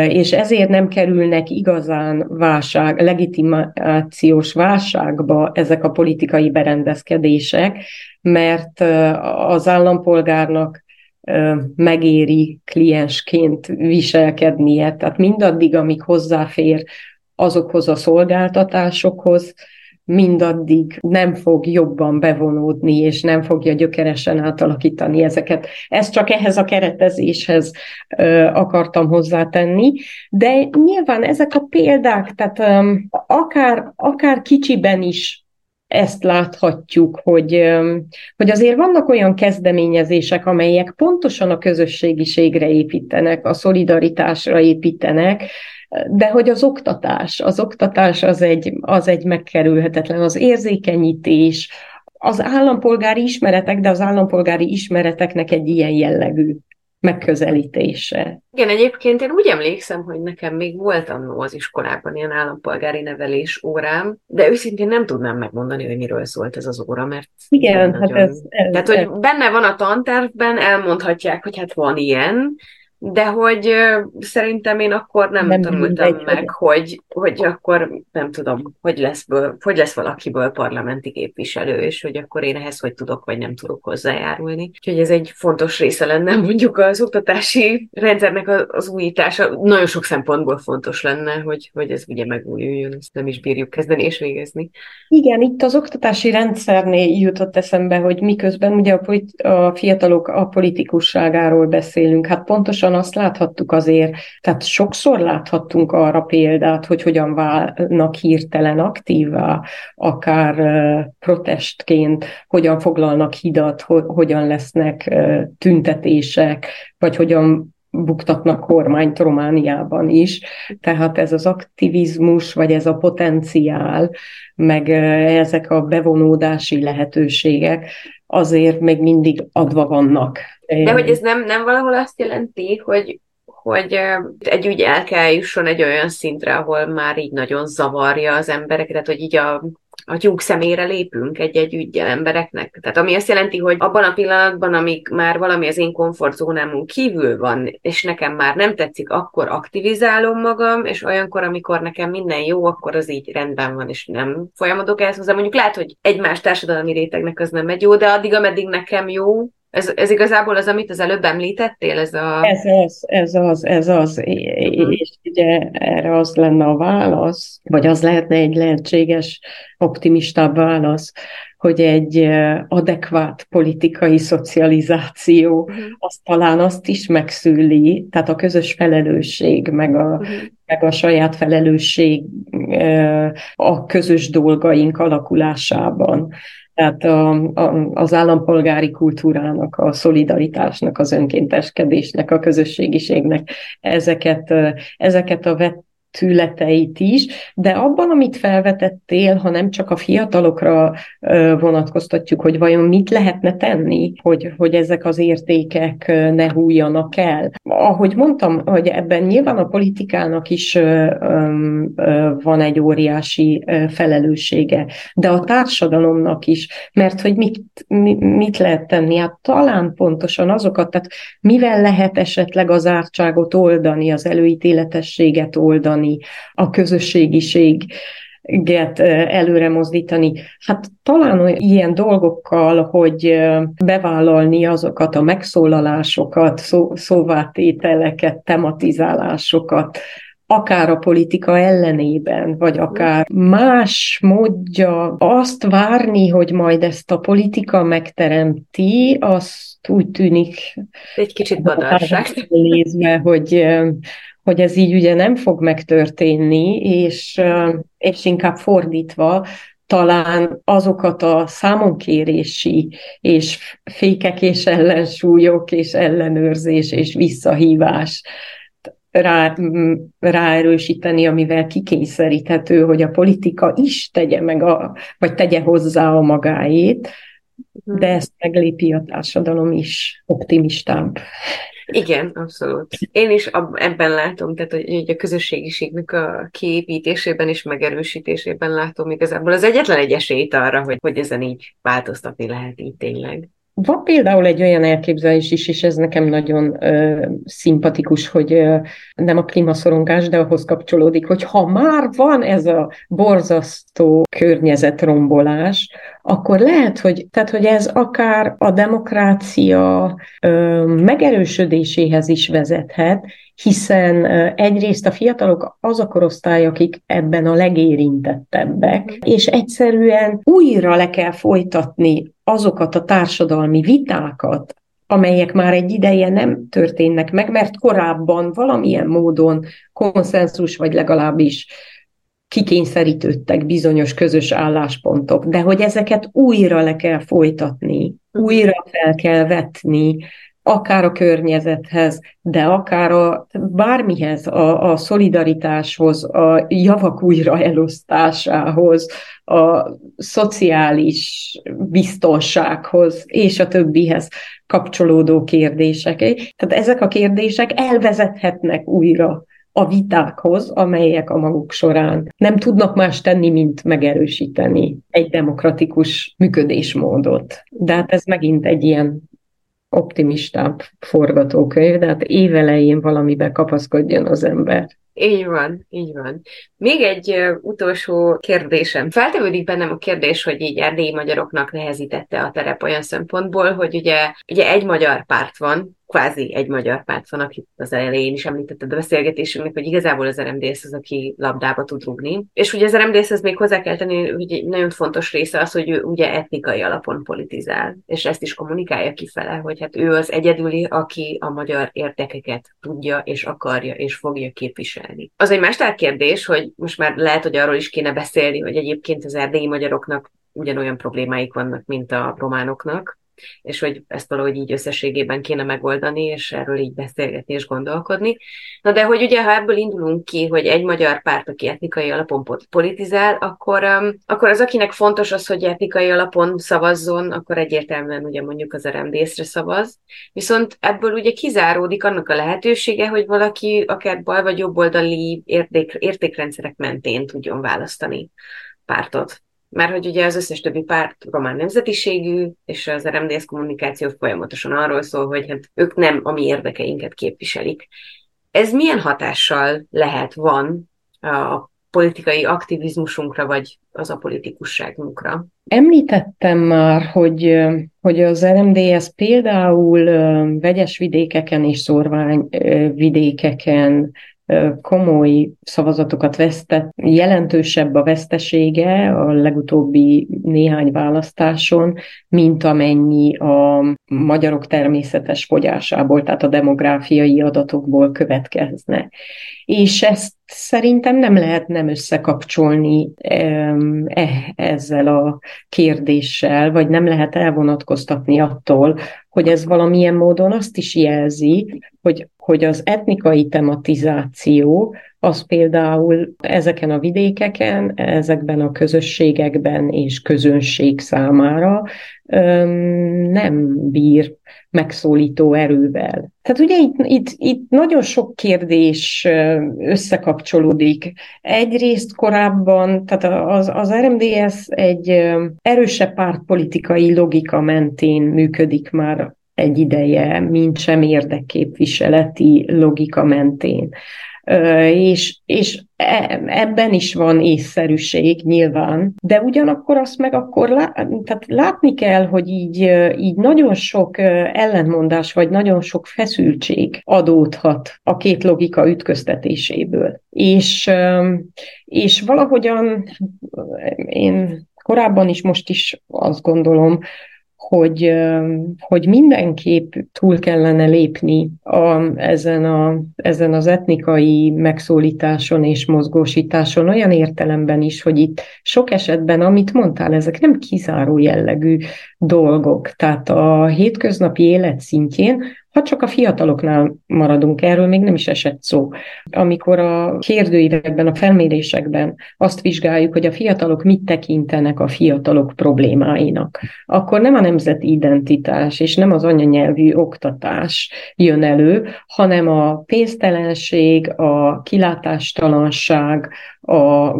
és ezért nem kerülnek igazán válság, legitimációs válságba ezek a politikai berendezkedések, mert az állampolgárnak megéri kliensként viselkednie. Tehát mindaddig, amíg hozzáfér azokhoz a szolgáltatásokhoz, mindaddig nem fog jobban bevonódni, és nem fogja gyökeresen átalakítani ezeket. Ezt csak ehhez a keretezéshez ö, akartam hozzátenni, de nyilván ezek a példák, tehát ö, akár, akár kicsiben is ezt láthatjuk, hogy, hogy azért vannak olyan kezdeményezések, amelyek pontosan a közösségiségre építenek, a szolidaritásra építenek, de hogy az oktatás, az oktatás az egy, az egy megkerülhetetlen, az érzékenyítés, az állampolgári ismeretek, de az állampolgári ismereteknek egy ilyen jellegű megközelítése. Igen, egyébként én úgy emlékszem, hogy nekem még volt annó az iskolában ilyen állampolgári nevelés órám, de őszintén nem tudnám megmondani, hogy miről szólt ez az óra, mert igen, hát nagyon... ez, ez, Tehát, hogy benne van a tantervben, elmondhatják, hogy hát van ilyen, de hogy szerintem én akkor nem, nem tanultam mindegy, meg, hogy, hogy akkor nem tudom, hogy lesz, ből, hogy lesz valakiből parlamenti képviselő, és hogy akkor én ehhez hogy tudok, vagy nem tudok hozzájárulni. Úgyhogy ez egy fontos része lenne mondjuk az oktatási rendszernek az újítása. Nagyon sok szempontból fontos lenne, hogy, hogy ez ugye megújuljon, ezt nem is bírjuk kezdeni és végezni. Igen, itt az oktatási rendszernél jutott eszembe, hogy miközben ugye a, polit- a fiatalok a politikusságáról beszélünk, hát pontosan azt láthattuk azért, tehát sokszor láthattunk arra példát, hogy hogyan válnak hirtelen aktívá, akár protestként, hogyan foglalnak hidat, hogyan lesznek tüntetések, vagy hogyan buktatnak kormányt Romániában is. Tehát ez az aktivizmus, vagy ez a potenciál, meg ezek a bevonódási lehetőségek azért még mindig adva vannak. De hogy ez nem, nem valahol azt jelenti, hogy hogy egy úgy el kell jusson egy olyan szintre, ahol már így nagyon zavarja az embereket, hogy így a a tyúk szemére lépünk egy-egy ügyel embereknek. Tehát ami azt jelenti, hogy abban a pillanatban, amíg már valami az én komfortzónámon kívül van, és nekem már nem tetszik, akkor aktivizálom magam, és olyankor, amikor nekem minden jó, akkor az így rendben van, és nem folyamodok el hozzá. Mondjuk lehet, hogy egymás társadalmi rétegnek az nem egy jó, de addig, ameddig nekem jó, ez, ez igazából az, amit az előbb említettél? Ez, a... ez az, ez az, ez az. Uh-huh. És ugye erre az lenne a válasz, vagy az lehetne egy lehetséges, optimistább válasz, hogy egy adekvát politikai szocializáció, uh-huh. az talán azt is megszüli, tehát a közös felelősség, meg a, uh-huh. meg a saját felelősség a közös dolgaink alakulásában. Tehát a, a, az állampolgári kultúrának, a szolidaritásnak, az önkénteskedésnek, a közösségiségnek ezeket, ezeket a vett tületeit is, de abban, amit felvetettél, ha nem csak a fiatalokra vonatkoztatjuk, hogy vajon mit lehetne tenni, hogy, hogy ezek az értékek ne hújjanak el. Ahogy mondtam, hogy ebben nyilván a politikának is van egy óriási felelőssége, de a társadalomnak is, mert hogy mit, mit lehet tenni? Hát talán pontosan azokat, tehát mivel lehet esetleg az ártságot oldani, az előítéletességet oldani, mozdítani, a közösségiséget előre mozdítani. Hát talán ilyen dolgokkal, hogy bevállalni azokat a megszólalásokat, szó, szóvátételeket, tematizálásokat, akár a politika ellenében, vagy akár más módja azt várni, hogy majd ezt a politika megteremti, azt úgy tűnik egy kicsit badarság. (laughs) Nézve, hogy, hogy ez így ugye nem fog megtörténni, és, és inkább fordítva, talán azokat a számonkérési és fékek és ellensúlyok és ellenőrzés és visszahívás rá, ráerősíteni, amivel kikényszeríthető, hogy a politika is tegye meg, a, vagy tegye hozzá a magáét, mhm. de ezt meglépi a társadalom is optimistább. Igen, abszolút. Én is ebben látom, tehát hogy a közösségiségnek a kiépítésében és megerősítésében látom igazából az egyetlen egy esélyt arra, hogy, hogy ezen így változtatni lehet így tényleg. Van például egy olyan elképzelés is, és ez nekem nagyon ö, szimpatikus, hogy ö, nem a klímaszorongás, de ahhoz kapcsolódik, hogy ha már van ez a borzasztó környezetrombolás, akkor lehet, hogy, tehát, hogy ez akár a demokrácia ö, megerősödéséhez is vezethet, hiszen egyrészt a fiatalok az a korosztály, akik ebben a legérintettebbek, mhm. és egyszerűen újra le kell folytatni azokat a társadalmi vitákat, amelyek már egy ideje nem történnek meg, mert korábban valamilyen módon konszenzus, vagy legalábbis kikényszerítődtek bizonyos közös álláspontok, de hogy ezeket újra le kell folytatni, újra fel kell vetni, akár a környezethez, de akár a bármihez, a, a szolidaritáshoz, a javak újra elosztásához, a szociális biztonsághoz és a többihez kapcsolódó kérdések. Tehát ezek a kérdések elvezethetnek újra a vitákhoz, amelyek a maguk során nem tudnak más tenni, mint megerősíteni egy demokratikus működésmódot. De hát ez megint egy ilyen optimistább forgatókönyv, de hát évelején valamibe kapaszkodjon az ember. Így van, így van. Még egy utolsó kérdésem. Feltevődik bennem a kérdés, hogy így erdélyi magyaroknak nehezítette a terep olyan szempontból, hogy ugye, ugye egy magyar párt van, kvázi egy magyar párt van, akit az elején is említetted a beszélgetésünknek, hogy igazából az RMDS az, aki labdába tud rugni. És ugye az RMDS az még hozzá kell tenni, hogy egy nagyon fontos része az, hogy ő ugye etnikai alapon politizál, és ezt is kommunikálja kifele, hogy hát ő az egyedüli, aki a magyar érdekeket tudja és akarja és fogja képviselni. Az egy más kérdés, hogy most már lehet, hogy arról is kéne beszélni, hogy egyébként az erdélyi magyaroknak ugyanolyan problémáik vannak, mint a románoknak, és hogy ezt valahogy így összességében kéne megoldani, és erről így beszélgetni és gondolkodni. Na de hogy ugye, ha ebből indulunk ki, hogy egy magyar párt, aki etnikai alapon politizál, akkor, um, akkor az, akinek fontos az, hogy etnikai alapon szavazzon, akkor egyértelműen ugye mondjuk az RMDS-re szavaz. Viszont ebből ugye kizáródik annak a lehetősége, hogy valaki akár bal vagy jobboldali érték, értékrendszerek mentén tudjon választani pártot mert hogy ugye az összes többi párt román nemzetiségű, és az RMDS kommunikáció folyamatosan arról szól, hogy hát ők nem a mi érdekeinket képviselik. Ez milyen hatással lehet, van a politikai aktivizmusunkra, vagy az a politikusságunkra? Említettem már, hogy, hogy az RMDS például vegyes vidékeken és szorvány vidékeken komoly szavazatokat vesztett, jelentősebb a vesztesége a legutóbbi néhány választáson, mint amennyi a magyarok természetes fogyásából, tehát a demográfiai adatokból következne. És ezt szerintem nem lehet nem összekapcsolni e, ezzel a kérdéssel, vagy nem lehet elvonatkoztatni attól, hogy ez valamilyen módon azt is jelzi, hogy, hogy az etnikai tematizáció az például ezeken a vidékeken, ezekben a közösségekben és közönség számára nem bír megszólító erővel. Tehát ugye itt, itt, itt nagyon sok kérdés összekapcsolódik. Egyrészt korábban, tehát az, az RMDS egy erősebb pártpolitikai logika mentén működik már egy ideje, mint sem érdekképviseleti logika mentén. És, és e, ebben is van észszerűség nyilván, de ugyanakkor azt meg akkor lá, tehát látni kell, hogy így, így nagyon sok ellentmondás, vagy nagyon sok feszültség adódhat a két logika ütköztetéséből. És, és valahogyan én korábban is, most is azt gondolom, hogy, hogy mindenképp túl kellene lépni a, ezen, a, ezen az etnikai megszólításon és mozgósításon olyan értelemben is, hogy itt sok esetben, amit mondtál, ezek nem kizáró jellegű dolgok. Tehát a hétköznapi élet szintjén ha csak a fiataloknál maradunk, erről még nem is esett szó. Amikor a kérdőívekben, a felmérésekben azt vizsgáljuk, hogy a fiatalok mit tekintenek a fiatalok problémáinak, akkor nem a nemzeti identitás és nem az anyanyelvű oktatás jön elő, hanem a pénztelenség, a kilátástalanság, a,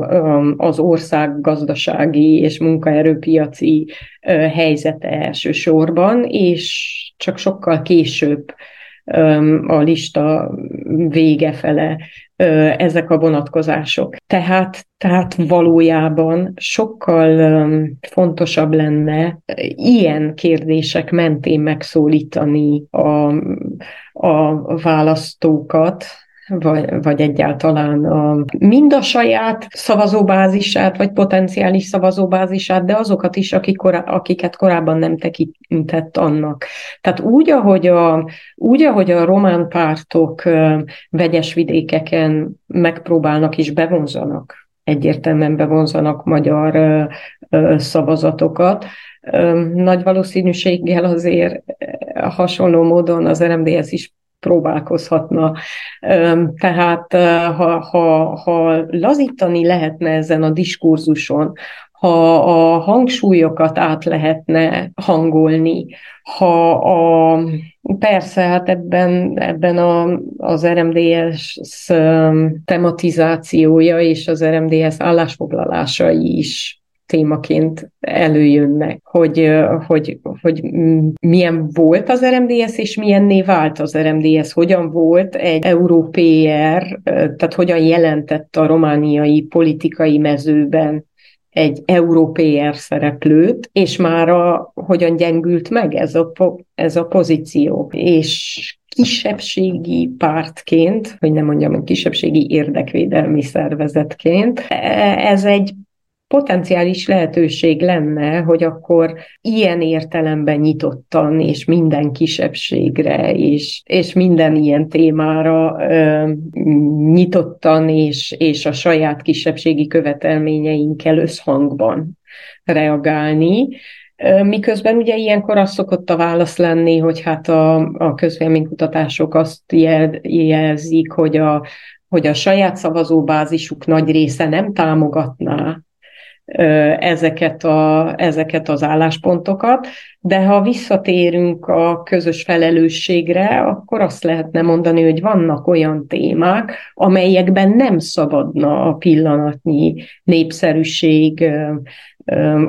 az ország gazdasági és munkaerőpiaci helyzete elsősorban, és csak sokkal később a lista vége fele ezek a vonatkozások. Tehát, tehát valójában sokkal fontosabb lenne ilyen kérdések mentén megszólítani a, a választókat, vagy, vagy egyáltalán a, mind a saját szavazóbázisát, vagy potenciális szavazóbázisát, de azokat is, akik korá, akiket korábban nem tekintett annak. Tehát úgy, ahogy a, úgy, ahogy a román pártok vegyes vidékeken megpróbálnak és bevonzanak, egyértelműen bevonzanak magyar szavazatokat, nagy valószínűséggel azért hasonló módon az RMDS is próbálkozhatna. Tehát ha, ha, ha lazítani lehetne ezen a diskurzuson, ha a hangsúlyokat át lehetne hangolni, ha a, persze, hát ebben, ebben a, az RMDS tematizációja és az RMDS állásfoglalásai is témaként előjönnek, hogy, hogy, hogy milyen volt az RMDS, és milyenné vált az RMDS, hogyan volt egy európér, tehát hogyan jelentett a romániai politikai mezőben egy európér szereplőt, és már a, hogyan gyengült meg ez a, ez a pozíció. És kisebbségi pártként, hogy nem mondjam, hogy kisebbségi érdekvédelmi szervezetként, e, ez egy potenciális lehetőség lenne, hogy akkor ilyen értelemben nyitottan, és minden kisebbségre, és, és minden ilyen témára ö, nyitottan, és, és a saját kisebbségi követelményeinkkel összhangban reagálni. Miközben ugye ilyenkor az szokott a válasz lenni, hogy hát a, a közvéleménykutatások azt jel, jelzik, hogy a, hogy a saját szavazóbázisuk nagy része nem támogatná ezeket, a, ezeket az álláspontokat, de ha visszatérünk a közös felelősségre, akkor azt lehetne mondani, hogy vannak olyan témák, amelyekben nem szabadna a pillanatnyi népszerűség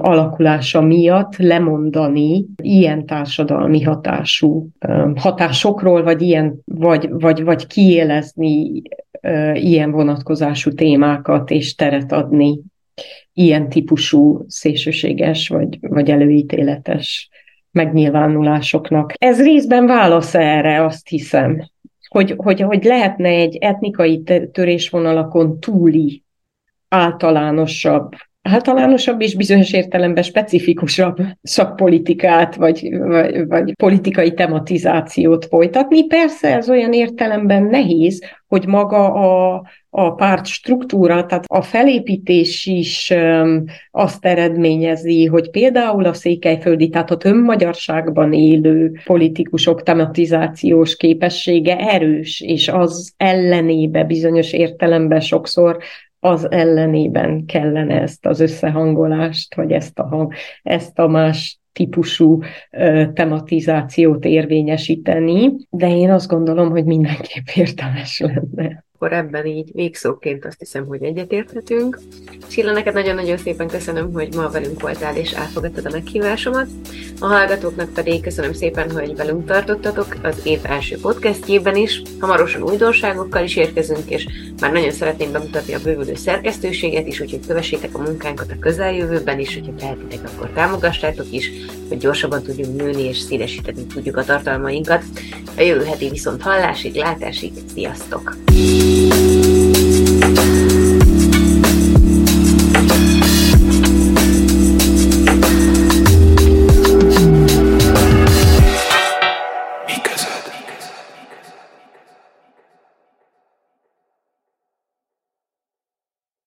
alakulása miatt lemondani ilyen társadalmi hatású hatásokról, vagy, ilyen, vagy, vagy, vagy kiélezni ilyen vonatkozású témákat és teret adni ilyen típusú szélsőséges vagy, vagy előítéletes megnyilvánulásoknak. Ez részben válasz erre, azt hiszem, hogy, hogy, hogy lehetne egy etnikai törésvonalakon túli általánosabb általánosabb és bizonyos értelemben specifikusabb szakpolitikát, vagy, vagy, vagy politikai tematizációt folytatni. Persze ez olyan értelemben nehéz, hogy maga a, a párt struktúra, tehát a felépítés is azt eredményezi, hogy például a székelyföldi, tehát a többmagyarságban élő politikusok tematizációs képessége erős, és az ellenébe bizonyos értelemben sokszor az ellenében kellene ezt az összehangolást, vagy ezt a, ezt a más típusú tematizációt érvényesíteni, de én azt gondolom, hogy mindenképp értelmes lenne. Akkor ebben így végszóként azt hiszem, hogy egyetérthetünk. Silla, neked nagyon-nagyon szépen köszönöm, hogy ma velünk voltál és elfogadtad a meghívásomat. A hallgatóknak pedig köszönöm szépen, hogy velünk tartottatok az év első podcastjében is. Hamarosan újdonságokkal is érkezünk, és már nagyon szeretném bemutatni a bővülő szerkesztőséget is, úgyhogy kövessétek a munkánkat a közeljövőben is, hogyha tehetitek, akkor támogassátok is, hogy gyorsabban tudjunk nőni és szélesíteni tudjuk a tartalmainkat. A jövő heti viszont hallásig, látásig, sziasztok!